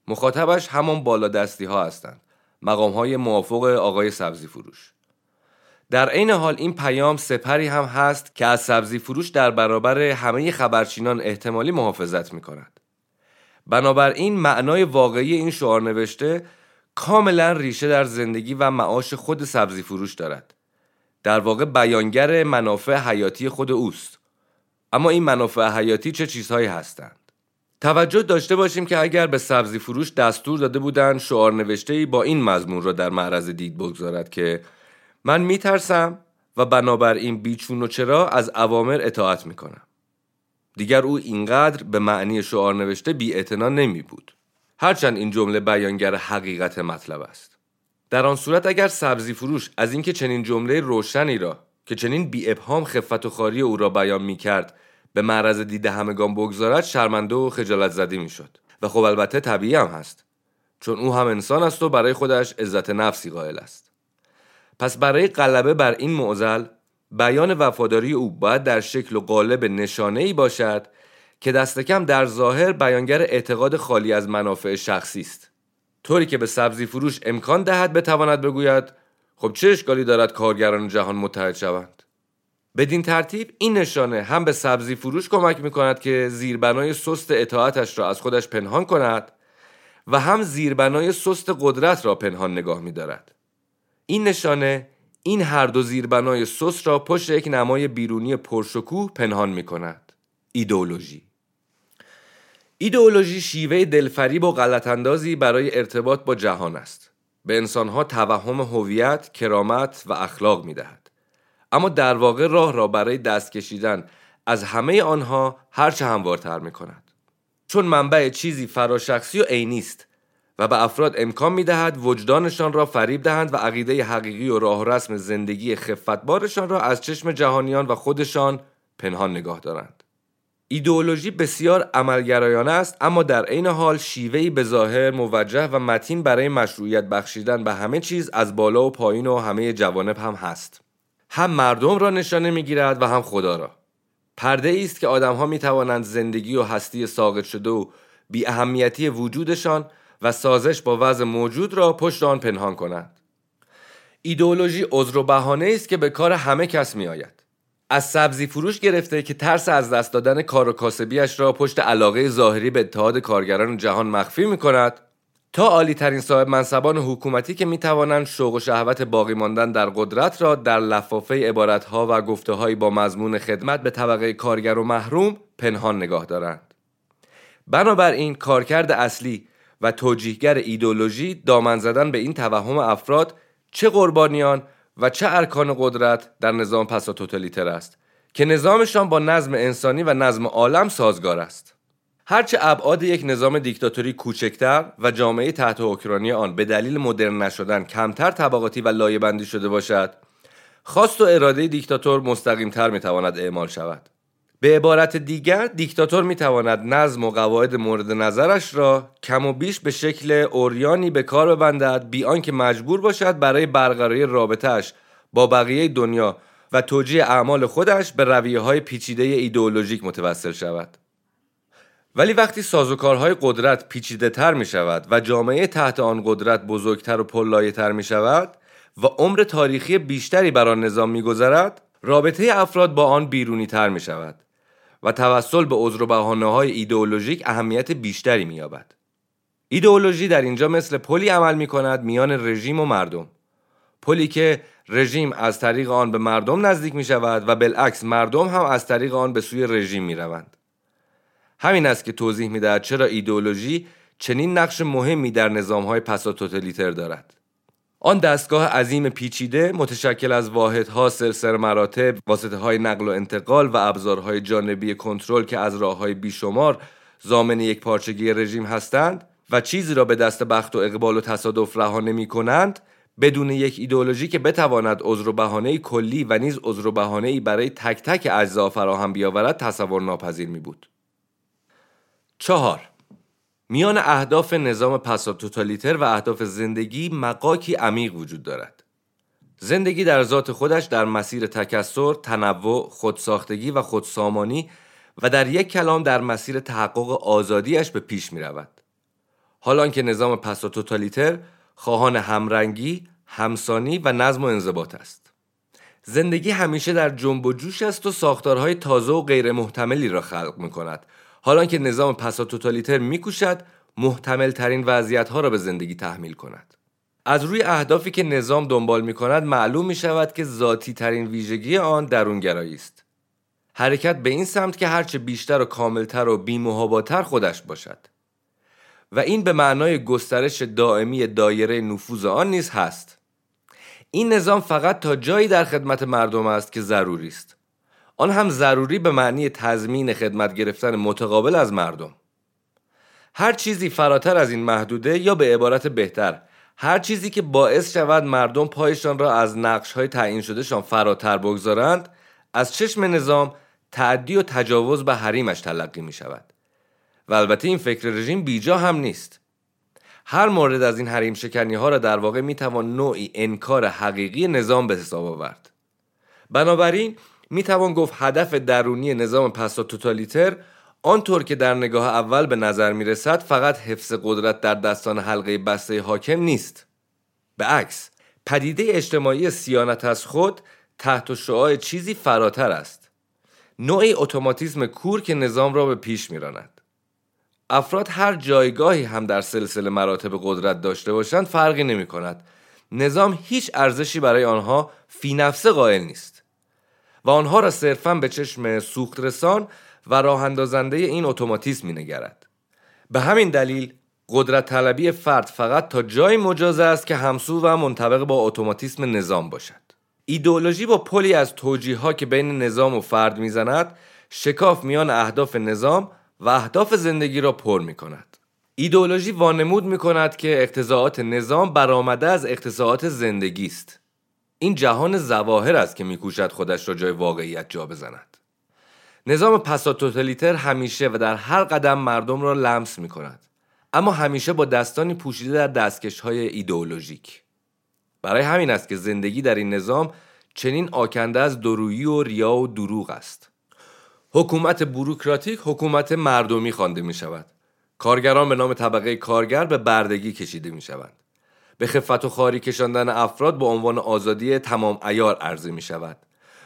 [SPEAKER 1] مخاطبش همان بالا دستی ها هستند مقام های موافق آقای سبزی فروش در عین حال این پیام سپری هم هست که از سبزی فروش در برابر همه خبرچینان احتمالی محافظت می کند. بنابراین معنای واقعی این شعار نوشته کاملا ریشه در زندگی و معاش خود سبزی فروش دارد. در واقع بیانگر منافع حیاتی خود اوست. اما این منافع حیاتی چه چیزهایی هستند؟ توجه داشته باشیم که اگر به سبزی فروش دستور داده بودند شعار نوشته با این مضمون را در معرض دید بگذارد که من میترسم و بنابراین بیچون و چرا از اوامر اطاعت می‌کنم. دیگر او اینقدر به معنی شعار نوشته بی نمی بود. هرچند این جمله بیانگر حقیقت مطلب است. در آن صورت اگر سبزی فروش از اینکه چنین جمله روشنی را که چنین بی ابهام خفت و خاری او را بیان می کرد به معرض دید همگان بگذارد شرمنده و خجالت زدی می شد. و خب البته طبیعی هم هست چون او هم انسان است و برای خودش عزت نفسی قائل است. پس برای غلبه بر این معضل بیان وفاداری او باید در شکل و قالب نشانه ای باشد که دست کم در ظاهر بیانگر اعتقاد خالی از منافع شخصی است طوری که به سبزی فروش امکان دهد بتواند بگوید خب چه اشکالی دارد کارگران جهان متحد شوند بدین ترتیب این نشانه هم به سبزی فروش کمک می کند که زیربنای سست اطاعتش را از خودش پنهان کند و هم زیربنای سست قدرت را پنهان نگاه می دارد. این نشانه این هر دو زیربنای سس را پشت یک نمای بیرونی پرشکوه پنهان می کند. ایدئولوژی ایدئولوژی شیوه دلفریب و غلطاندازی برای ارتباط با جهان است. به انسانها توهم هویت، کرامت و اخلاق می دهد. اما در واقع راه را برای دست کشیدن از همه آنها هرچه هموارتر می کند. چون منبع چیزی فراشخصی و عینی است و به افراد امکان می دهد وجدانشان را فریب دهند و عقیده حقیقی و راه رسم زندگی خفتبارشان را از چشم جهانیان و خودشان پنهان نگاه دارند. ایدئولوژی بسیار عملگرایانه است اما در عین حال شیوهی به ظاهر موجه و متین برای مشروعیت بخشیدن به همه چیز از بالا و پایین و همه جوانب هم هست. هم مردم را نشانه می‌گیرد و هم خدا را. پرده است که آدمها می توانند زندگی و هستی ساقط شده و بی اهمیتی وجودشان و سازش با وضع موجود را پشت آن پنهان کنند ایدئولوژی عذر و بهانه است که به کار همه کس می آید. از سبزی فروش گرفته که ترس از دست دادن کار و کاسبیش را پشت علاقه ظاهری به اتحاد کارگران جهان مخفی می کند تا عالی ترین صاحب منصبان حکومتی که می توانند شوق و شهوت باقی ماندن در قدرت را در لفافه عبارتها و گفته با مضمون خدمت به طبقه کارگر و محروم پنهان نگاه دارند. بنابراین کارکرد اصلی و توجیهگر ایدولوژی دامن زدن به این توهم افراد چه قربانیان و چه ارکان قدرت در نظام پسا توتالیتر است که نظامشان با نظم انسانی و نظم عالم سازگار است هرچه ابعاد یک نظام دیکتاتوری کوچکتر و جامعه تحت حکمرانی آن به دلیل مدرن نشدن کمتر طبقاتی و لایه‌بندی شده باشد خواست و اراده دیکتاتور مستقیمتر می‌تواند اعمال شود. به عبارت دیگر دیکتاتور می تواند نظم و قواعد مورد نظرش را کم و بیش به شکل اوریانی به کار ببندد بی آنکه مجبور باشد برای برقراری رابطهش با بقیه دنیا و توجیه اعمال خودش به رویه های پیچیده ایدئولوژیک متوسل شود. ولی وقتی سازوکارهای قدرت پیچیده تر می شود و جامعه تحت آن قدرت بزرگتر و پلایه تر می شود و عمر تاریخی بیشتری بر آن نظام می گذرد رابطه افراد با آن بیرونی تر می شود و توسل به عذر و بهانه های ایدئولوژیک اهمیت بیشتری مییابد. ایدئولوژی در اینجا مثل پلی عمل می کند میان رژیم و مردم. پلی که رژیم از طریق آن به مردم نزدیک می شود و بالعکس مردم هم از طریق آن به سوی رژیم می روند. همین است که توضیح می دهد چرا ایدئولوژی چنین نقش مهمی در نظام های پسا توتالیتر دارد. آن دستگاه عظیم پیچیده متشکل از واحدها سلسله مراتب واسطه های نقل و انتقال و ابزارهای جانبی کنترل که از راه های بیشمار زامن یک پارچگی رژیم هستند و چیزی را به دست بخت و اقبال و تصادف رها نمی کنند بدون یک ایدئولوژی که بتواند عذر و بهانه کلی و نیز عذر و بهانه برای تک تک اجزا فراهم بیاورد تصور ناپذیر می بود. چهار میان اهداف نظام پساتوتالیتر و اهداف زندگی مقاکی عمیق وجود دارد. زندگی در ذات خودش در مسیر تکسر، تنوع، خودساختگی و خودسامانی و در یک کلام در مسیر تحقق آزادیش به پیش می رود. حالان که نظام پساتوتالیتر خواهان همرنگی، همسانی و نظم و انضباط است. زندگی همیشه در جنب و جوش است و ساختارهای تازه و غیر محتملی را خلق می کند. حالان که نظام پساتوتالیتر می کوشد محتمل ترین وضعیت ها را به زندگی تحمیل کند. از روی اهدافی که نظام دنبال می کند معلوم می شود که ذاتی ترین ویژگی آن درونگرایی است. حرکت به این سمت که هرچه بیشتر و کاملتر و بیمهاباتر خودش باشد. و این به معنای گسترش دائمی دایره نفوذ آن نیز هست. این نظام فقط تا جایی در خدمت مردم است که ضروری است. آن هم ضروری به معنی تضمین خدمت گرفتن متقابل از مردم. هر چیزی فراتر از این محدوده یا به عبارت بهتر هر چیزی که باعث شود مردم پایشان را از نقش های تعیین شدهشان فراتر بگذارند از چشم نظام تعدی و تجاوز به حریمش تلقی می شود و البته این فکر رژیم بیجا هم نیست. هر مورد از این حریم شکنی ها را در واقع می توان نوعی انکار حقیقی نظام به حساب آورد. بنابراین می توان گفت هدف درونی نظام پسا توتالیتر آنطور که در نگاه اول به نظر می رسد فقط حفظ قدرت در دستان حلقه بسته حاکم نیست. به عکس پدیده اجتماعی سیانت از خود تحت شعاع چیزی فراتر است. نوعی اتوماتیسم کور که نظام را به پیش میراند. افراد هر جایگاهی هم در سلسله مراتب قدرت داشته باشند فرقی نمی کند نظام هیچ ارزشی برای آنها فی نفسه قائل نیست. و آنها را صرفا به چشم سوخت رسان و راه اندازنده این اتوماتیسم نگرد به همین دلیل قدرت طلبی فرد فقط تا جای مجاز است که همسو و منطبق با اتوماتیسم نظام باشد ایدئولوژی با پلی از توجیه ها که بین نظام و فرد می‌زند شکاف میان اهداف نظام و اهداف زندگی را پر می کند. ایدئولوژی وانمود می کند که اقتضاعات نظام برآمده از اقتضاعات زندگی است. این جهان زواهر است که میکوشد خودش را جای واقعیت جا بزند. نظام پساتوتالیتر همیشه و در هر قدم مردم را لمس می کند. اما همیشه با دستانی پوشیده در دستکش های ایدئولوژیک. برای همین است که زندگی در این نظام چنین آکنده از درویی و ریا و دروغ است. حکومت بروکراتیک حکومت مردمی خوانده می شود. کارگران به نام طبقه کارگر به بردگی کشیده می شوند. به خفت و خاری کشاندن افراد به عنوان آزادی تمام ایار عرضه می شود.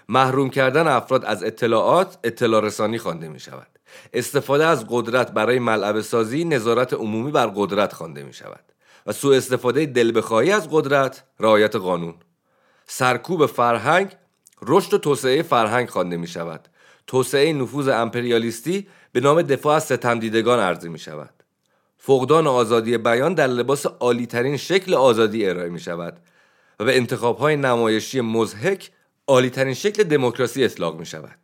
[SPEAKER 1] محروم کردن افراد از اطلاعات اطلاع رسانی خوانده می شود. استفاده از قدرت برای ملعب سازی نظارت عمومی بر قدرت خوانده می شود و سوء استفاده دل بخواهی از قدرت رعایت قانون سرکوب فرهنگ رشد و توسعه فرهنگ خوانده می شود توسعه نفوذ امپریالیستی به نام دفاع از ستمدیدگان عرضه می شود فقدان آزادی بیان در لباس عالیترین شکل آزادی ارائه می شود و به انتخاب های نمایشی مزهک عالیترین شکل دموکراسی اطلاق می شود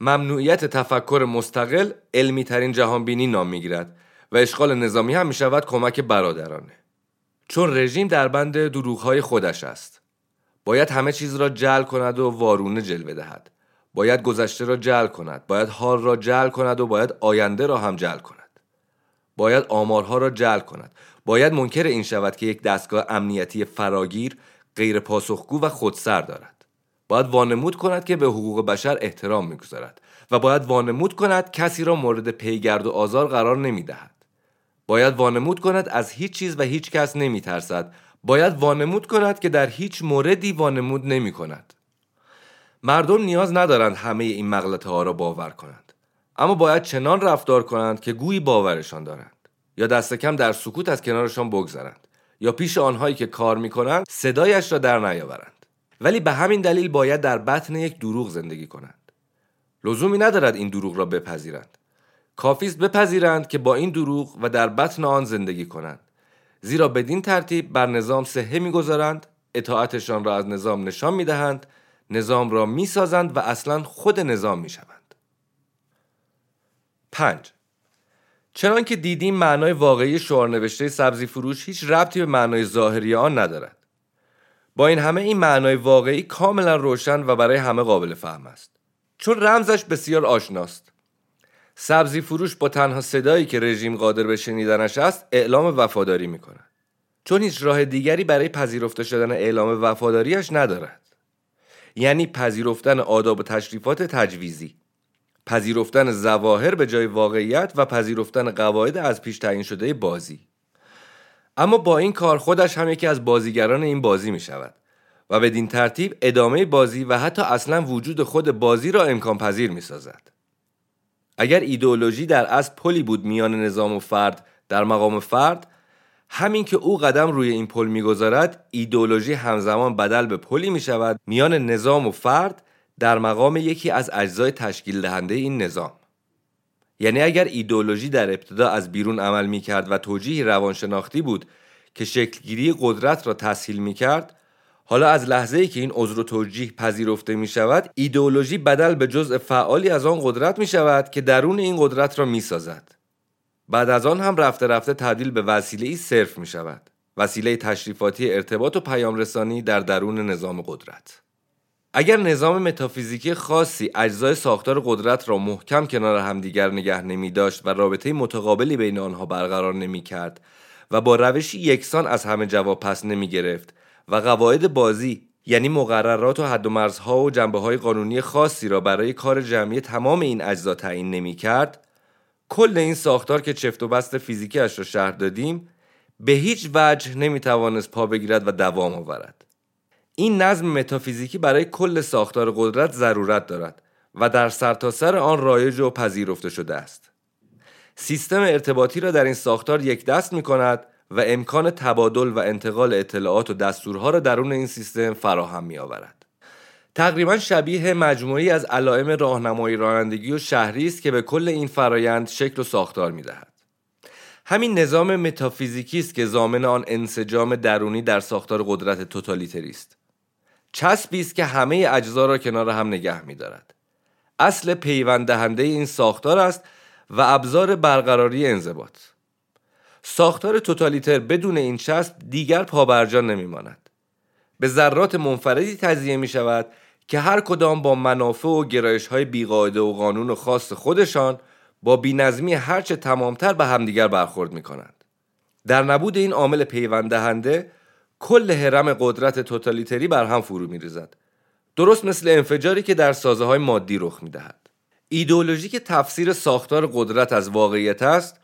[SPEAKER 1] ممنوعیت تفکر مستقل علمی ترین جهانبینی نام می گیرد و اشغال نظامی هم می شود کمک برادرانه. چون رژیم در بند دروغهای خودش است باید همه چیز را جل کند و وارونه جلوه دهد. باید گذشته را جل کند باید حال را جل کند و باید آینده را هم جل کند. باید آمارها را جل کند. باید منکر این شود که یک دستگاه امنیتی فراگیر غیر پاسخگو و خودسر دارد. باید وانمود کند که به حقوق بشر احترام می‌گذارد و باید وانمود کند کسی را مورد پیگرد و آزار قرار نمی‌دهد. باید وانمود کند از هیچ چیز و هیچ کس نمی ترسد باید وانمود کند که در هیچ موردی وانمود نمی کند مردم نیاز ندارند همه این مغلطه ها را باور کنند. اما باید چنان رفتار کنند که گویی باورشان دارند یا دست کم در سکوت از کنارشان بگذارند یا پیش آنهایی که کار می کنند صدایش را در نیاورند. ولی به همین دلیل باید در بطن یک دروغ زندگی کنند. لزومی ندارد این دروغ را بپذیرند. کافی بپذیرند که با این دروغ و در بطن آن زندگی کنند. زیرا بدین ترتیب بر نظام سهه می‌گذارند اطاعتشان را از نظام نشان می‌دهند نظام را می‌سازند و اصلا خود نظام می‌شوند. پنج چنان که دیدیم معنای واقعی شعار نوشته سبزی فروش هیچ ربطی به معنای ظاهری آن ندارد. با این همه این معنای واقعی کاملا روشن و برای همه قابل فهم است. چون رمزش بسیار آشناست. سبزی فروش با تنها صدایی که رژیم قادر به شنیدنش است اعلام وفاداری می کند. چون هیچ راه دیگری برای پذیرفته شدن اعلام وفاداریش ندارد. یعنی پذیرفتن آداب و تشریفات تجویزی پذیرفتن زواهر به جای واقعیت و پذیرفتن قواعد از پیش تعیین شده بازی اما با این کار خودش هم یکی از بازیگران این بازی می شود و بدین ترتیب ادامه بازی و حتی اصلا وجود خود بازی را امکان پذیر می سازد. اگر ایدئولوژی در اصل پلی بود میان نظام و فرد در مقام فرد همین که او قدم روی این پل می‌گذارد ایدئولوژی همزمان بدل به پلی می شود میان نظام و فرد در مقام یکی از اجزای تشکیل دهنده این نظام. یعنی اگر ایدولوژی در ابتدا از بیرون عمل می کرد و توجیه روانشناختی بود که شکلگیری قدرت را تسهیل می کرد حالا از لحظه ای که این عذر و توجیه پذیرفته می شود ایدئولوژی بدل به جزء فعالی از آن قدرت می شود که درون این قدرت را می سازد بعد از آن هم رفته رفته تبدیل به وسیله ای صرف می شود وسیله تشریفاتی ارتباط و پیام رسانی در درون نظام قدرت. اگر نظام متافیزیکی خاصی اجزای ساختار قدرت را محکم کنار همدیگر نگه نمی داشت و رابطه متقابلی بین آنها برقرار نمی کرد و با روشی یکسان از همه جواب پس نمی گرفت و قواعد بازی یعنی مقررات و حد و مرزها و جنبه های قانونی خاصی را برای کار جمعی تمام این اجزا تعیین نمی کرد کل این ساختار که چفت و بست فیزیکیش را شهر دادیم به هیچ وجه نمی توانست پا بگیرد و دوام آورد. این نظم متافیزیکی برای کل ساختار قدرت ضرورت دارد و در سرتاسر سر آن رایج و پذیرفته شده است. سیستم ارتباطی را در این ساختار یک دست می کند و امکان تبادل و انتقال اطلاعات و دستورها را درون این سیستم فراهم می آورد. تقریبا شبیه مجموعی از علائم راهنمایی رانندگی و شهری است که به کل این فرایند شکل و ساختار می دهد. همین نظام متافیزیکی است که زامن آن انسجام درونی در ساختار قدرت توتالیتری است. چسبی است که همه اجزا را کنار هم نگه می دارد. اصل پیوند دهنده این ساختار است و ابزار برقراری انضباط. ساختار توتالیتر بدون این چسب دیگر پابرجا نمی ماند. به ذرات منفردی تزیه می شود که هر کدام با منافع و گرایش های بیقاعده و قانون خاص خودشان با بینظمی هرچه تمامتر به همدیگر برخورد می کنند. در نبود این عامل پیوند دهنده کل حرم قدرت توتالیتری بر هم فرو میریزد درست مثل انفجاری که در سازه های مادی رخ می‌دهد ایدئولوژی که تفسیر ساختار قدرت از واقعیت است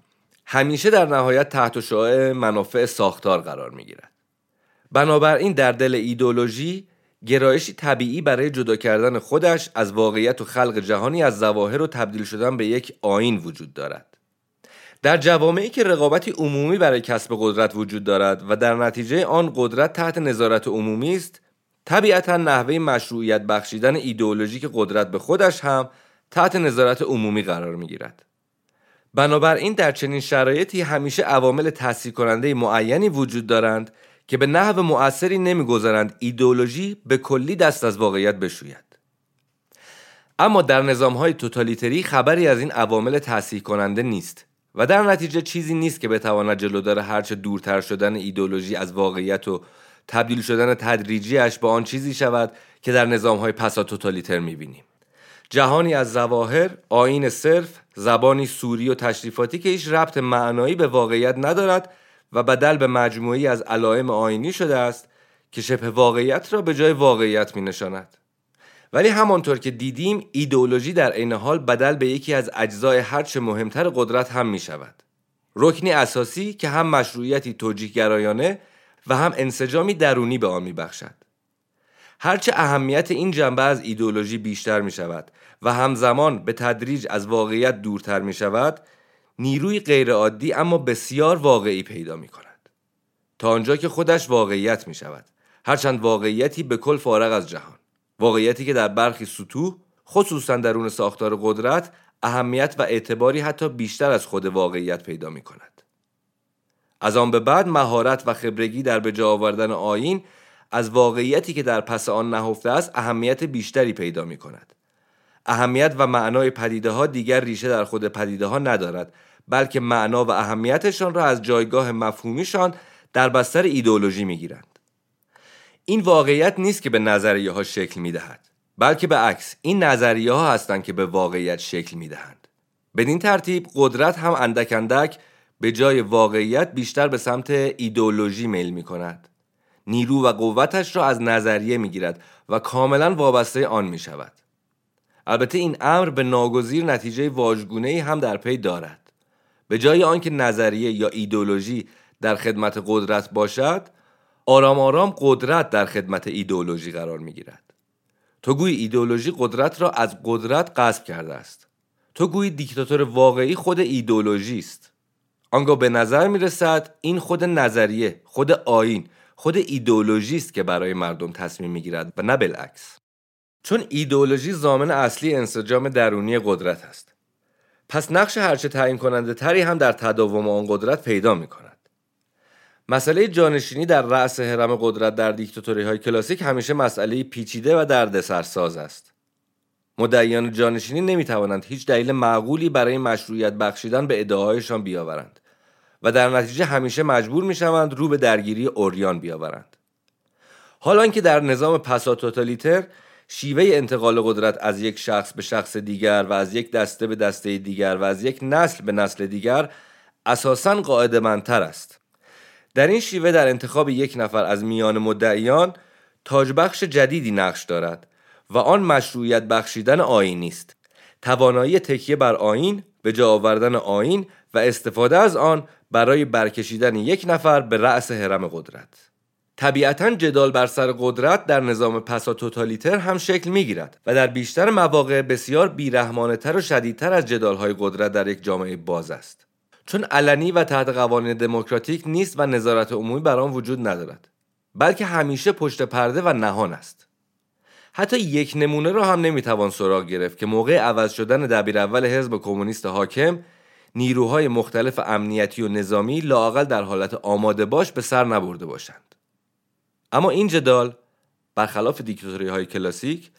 [SPEAKER 1] همیشه در نهایت تحت شعاع منافع ساختار قرار می گیرد. بنابراین در دل ایدئولوژی گرایشی طبیعی برای جدا کردن خودش از واقعیت و خلق جهانی از ظواهر و تبدیل شدن به یک آین وجود دارد. در جوامعی که رقابتی عمومی برای کسب قدرت وجود دارد و در نتیجه آن قدرت تحت نظارت عمومی است طبیعتا نحوه مشروعیت بخشیدن ایدئولوژیک قدرت به خودش هم تحت نظارت عمومی قرار می گیرد. بنابراین در چنین شرایطی همیشه عوامل تحصیل کننده معینی وجود دارند که به نحو مؤثری نمی‌گذارند ایدئولوژی به کلی دست از واقعیت بشوید. اما در نظام های توتالیتری خبری از این عوامل تحصیل کننده نیست و در نتیجه چیزی نیست که بتواند جلودار هرچه دورتر شدن ایدولوژی از واقعیت و تبدیل شدن تدریجیش با آن چیزی شود که در نظام های پسا توتالیتر می‌بینیم جهانی از زواهر، آین صرف، زبانی سوری و تشریفاتی که هیچ ربط معنایی به واقعیت ندارد و بدل به مجموعی از علائم آینی شده است که شبه واقعیت را به جای واقعیت می نشاند. ولی همانطور که دیدیم ایدئولوژی در عین حال بدل به یکی از اجزای هرچه مهمتر قدرت هم می شود. رکنی اساسی که هم مشروعیتی توجیه گرایانه و هم انسجامی درونی به آن می بخشد. هرچه اهمیت این جنبه از ایدئولوژی بیشتر می شود و همزمان به تدریج از واقعیت دورتر می شود نیروی غیرعادی اما بسیار واقعی پیدا می کند. تا آنجا که خودش واقعیت می شود هرچند واقعیتی به کل فارغ از جهان واقعیتی که در برخی سطوح خصوصا درون ساختار قدرت اهمیت و اعتباری حتی بیشتر از خود واقعیت پیدا می کند. از آن به بعد مهارت و خبرگی در به جا آوردن آین از واقعیتی که در پس آن نهفته است اهمیت بیشتری پیدا می کند. اهمیت و معنای پدیده ها دیگر ریشه در خود پدیده ها ندارد بلکه معنا و اهمیتشان را از جایگاه مفهومیشان در بستر ایدئولوژی می‌گیرند این واقعیت نیست که به نظریه ها شکل می‌دهد بلکه به عکس این نظریه ها هستند که به واقعیت شکل می‌دهند. بدین ترتیب قدرت هم اندک اندک به جای واقعیت بیشتر به سمت ایدئولوژی میل می کند نیرو و قوتش را از نظریه می گیرد و کاملا وابسته آن می شود البته این امر به ناگزیر نتیجه واژگونه هم در پی دارد. به جای آنکه نظریه یا ایدولوژی در خدمت قدرت باشد آرام آرام قدرت در خدمت ایدولوژی قرار می گیرد تو گوی ایدولوژی قدرت را از قدرت قصب کرده است. تو گویی دیکتاتور واقعی خود ایدولوژی است. آنگاه به نظر می رسد این خود نظریه خود آین خود ایدولوژی است که برای مردم تصمیم می گیرد و نه بالعکس. چون ایدولوژی زامن اصلی انسجام درونی قدرت است. پس نقش هرچه تعیین کننده تری هم در تداوم آن قدرت پیدا می کند مسئله جانشینی در رأس حرم قدرت در دیکتاتوری های کلاسیک همیشه مسئله پیچیده و دردسرساز است. مدعیان جانشینی نمی توانند هیچ دلیل معقولی برای مشروعیت بخشیدن به ادعاهایشان بیاورند و در نتیجه همیشه مجبور می شوند رو به درگیری اوریان بیاورند. حالا که در نظام پسا توتالیتر شیوه انتقال قدرت از یک شخص به شخص دیگر و از یک دسته به دسته دیگر و از یک نسل به نسل دیگر اساسا قاعدمندتر است. در این شیوه در انتخاب یک نفر از میان مدعیان تاجبخش جدیدی نقش دارد و آن مشروعیت بخشیدن آینی است توانایی تکیه بر آین به جا آوردن آین و استفاده از آن برای برکشیدن یک نفر به رأس حرم قدرت. طبیعتا جدال بر سر قدرت در نظام پسا توتالیتر هم شکل می گیرد و در بیشتر مواقع بسیار بیرحمانه تر و شدیدتر از جدال های قدرت در یک جامعه باز است. چون علنی و تحت قوانین دموکراتیک نیست و نظارت عمومی بر آن وجود ندارد بلکه همیشه پشت پرده و نهان است حتی یک نمونه را هم نمی‌توان سراغ گرفت که موقع عوض شدن دبیر اول حزب کمونیست حاکم نیروهای مختلف امنیتی و نظامی لاقل در حالت آماده باش به سر نبرده باشند اما این جدال برخلاف دیکتاتوری های کلاسیک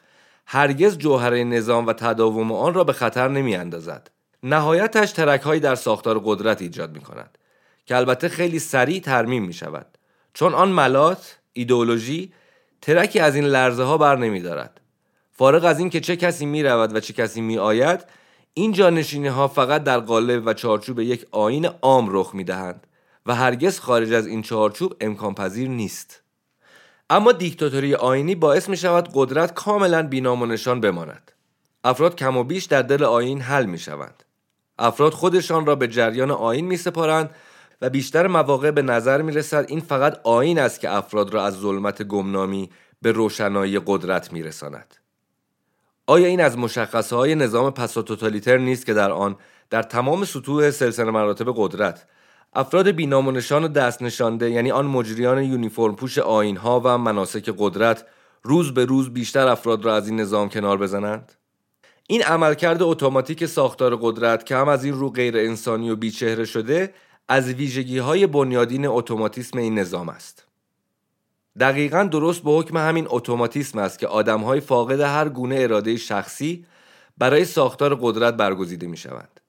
[SPEAKER 1] هرگز جوهره نظام و تداوم آن را به خطر نمی اندازد. نهایتش ترک هایی در ساختار قدرت ایجاد می کند که البته خیلی سریع ترمیم می شود چون آن ملات ایدئولوژی ترکی از این لرزه ها بر نمی دارد. فارغ از این که چه کسی می رود و چه کسی می آید این جانشینی ها فقط در قالب و چارچوب یک آین عام رخ می دهند و هرگز خارج از این چارچوب امکان پذیر نیست. اما دیکتاتوری آینی باعث می شود قدرت کاملا بینام و نشان بماند. افراد کم و بیش در دل آین حل می شوند. افراد خودشان را به جریان آین می سپارند و بیشتر مواقع به نظر می رسد این فقط آین است که افراد را از ظلمت گمنامی به روشنایی قدرت می رساند. آیا این از مشخصه های نظام پساتوتالیتر نیست که در آن در تمام سطوح سلسله مراتب قدرت افراد بینام و نشان و دست نشانده یعنی آن مجریان یونیفرم پوش ها و مناسک قدرت روز به روز بیشتر افراد را از این نظام کنار بزنند؟ این عملکرد اتوماتیک ساختار قدرت که هم از این رو غیر انسانی و بیچهره شده از ویژگی های بنیادین اتوماتیسم این نظام است. دقیقا درست به حکم همین اتوماتیسم است که آدم های فاقد هر گونه اراده شخصی برای ساختار قدرت برگزیده می شوند.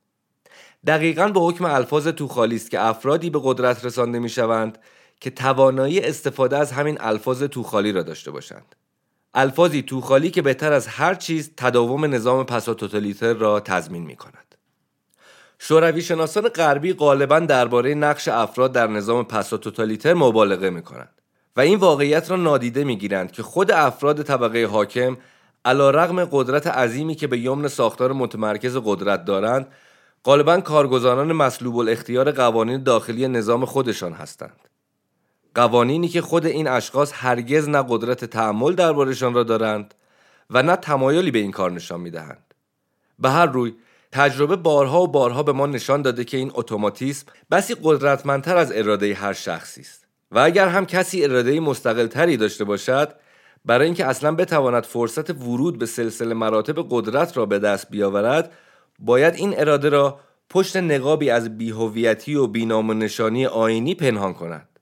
[SPEAKER 1] دقیقا به حکم الفاظ توخالی است که افرادی به قدرت رسانده می شوند که توانایی استفاده از همین الفاظ توخالی را داشته باشند. الفاظی توخالی که بهتر از هر چیز تداوم نظام پسا را تضمین می کند. شوروی شناسان غربی غالبا درباره نقش افراد در نظام پسا مبالغه می کنند. و این واقعیت را نادیده می‌گیرند که خود افراد طبقه حاکم علا رغم قدرت عظیمی که به یمن ساختار متمرکز قدرت دارند غالبا کارگزاران مسلوب الاختیار قوانین داخلی نظام خودشان هستند قوانینی که خود این اشخاص هرگز نه قدرت تحمل دربارشان را دارند و نه تمایلی به این کار نشان می‌دهند. به هر روی تجربه بارها و بارها به ما نشان داده که این اتوماتیسم بسی قدرتمندتر از اراده هر شخصی است. و اگر هم کسی اراده مستقل تری داشته باشد برای اینکه اصلا بتواند فرصت ورود به سلسله مراتب قدرت را به دست بیاورد باید این اراده را پشت نقابی از بیهویتی و بینام و نشانی آینی پنهان کند.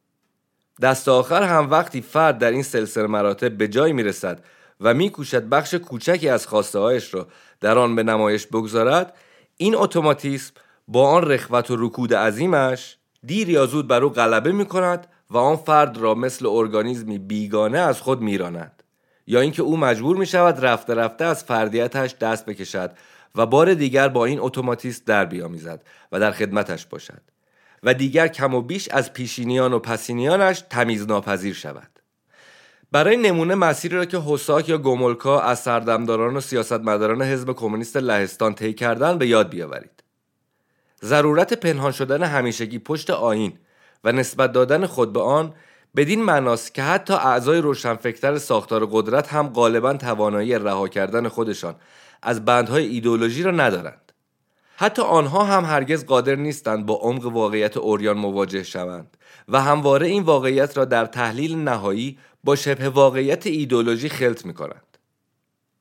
[SPEAKER 1] دست آخر هم وقتی فرد در این سلسله مراتب به جای می رسد و میکوشد بخش کوچکی از خواسته هایش را در آن به نمایش بگذارد این اتوماتیسم با آن رخوت و رکود عظیمش دیر یا زود بر او غلبه می کند و آن فرد را مثل ارگانیزمی بیگانه از خود میراند. یا اینکه او مجبور می شود رفته رفته از فردیتش دست بکشد و بار دیگر با این اتوماتیست در بیامیزد و در خدمتش باشد. و دیگر کم و بیش از پیشینیان و پسینیانش تمیز ناپذیر شود. برای نمونه مسیری را که حساک یا گومولکا از سردمداران و سیاستمداران حزب کمونیست لهستان طی کردن به یاد بیاورید. ضرورت پنهان شدن همیشگی پشت آین و نسبت دادن خود به آن بدین معناست که حتی اعضای روشنفکتر ساختار قدرت هم غالبا توانایی رها کردن خودشان از بندهای ایدولوژی را ندارند. حتی آنها هم هرگز قادر نیستند با عمق واقعیت اوریان مواجه شوند و همواره این واقعیت را در تحلیل نهایی با شبه واقعیت ایدولوژی خلط می کنند.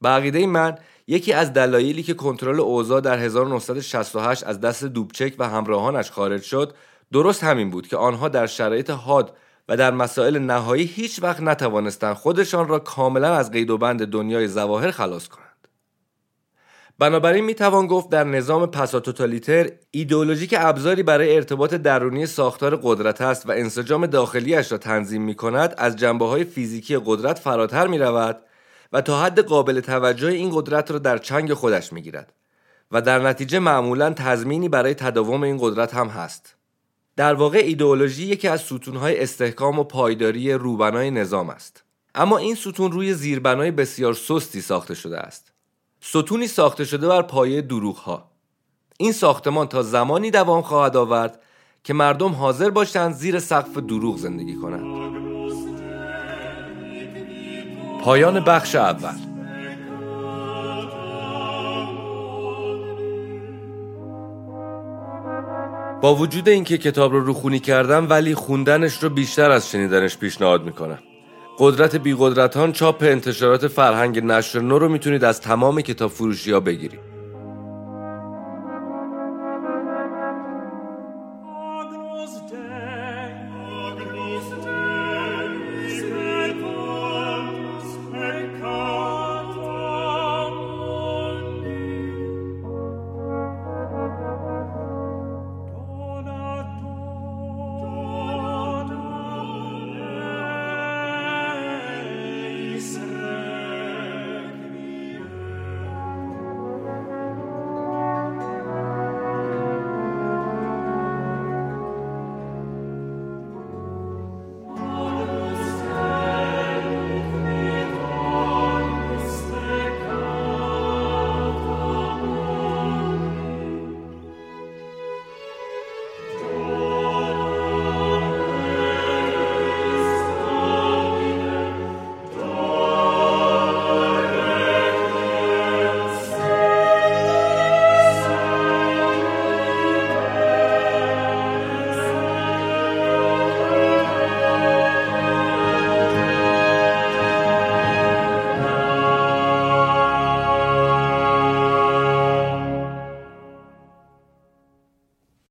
[SPEAKER 1] به من یکی از دلایلی که کنترل اوضاع در 1968 از دست دوبچک و همراهانش خارج شد درست همین بود که آنها در شرایط حاد و در مسائل نهایی هیچ وقت نتوانستند خودشان را کاملا از قید و بند دنیای زواهر خلاص کنند. بنابراین می توان گفت در نظام پساتوتالیتر ایدئولوژی که ابزاری برای ارتباط درونی ساختار قدرت است و انسجام داخلیش را تنظیم می کند از جنبه های فیزیکی قدرت فراتر می رود و تا حد قابل توجه این قدرت را در چنگ خودش می گیرد و در نتیجه معمولا تضمینی برای تداوم این قدرت هم هست. در واقع ایدئولوژی یکی از ستونهای استحکام و پایداری روبنای نظام است. اما این ستون روی زیربنای بسیار سستی ساخته شده است. ستونی ساخته شده بر پایه دروغ ها. این ساختمان تا زمانی دوام خواهد آورد که مردم حاضر باشند زیر سقف دروغ زندگی کنند. پایان بخش اول با وجود اینکه کتاب رو روخونی کردم ولی خوندنش رو بیشتر از شنیدنش پیشنهاد می‌کنم قدرت بی قدرتان چاپ انتشارات فرهنگ نشر نو رو می‌تونید از تمام کتاب فروشی ها بگیرید.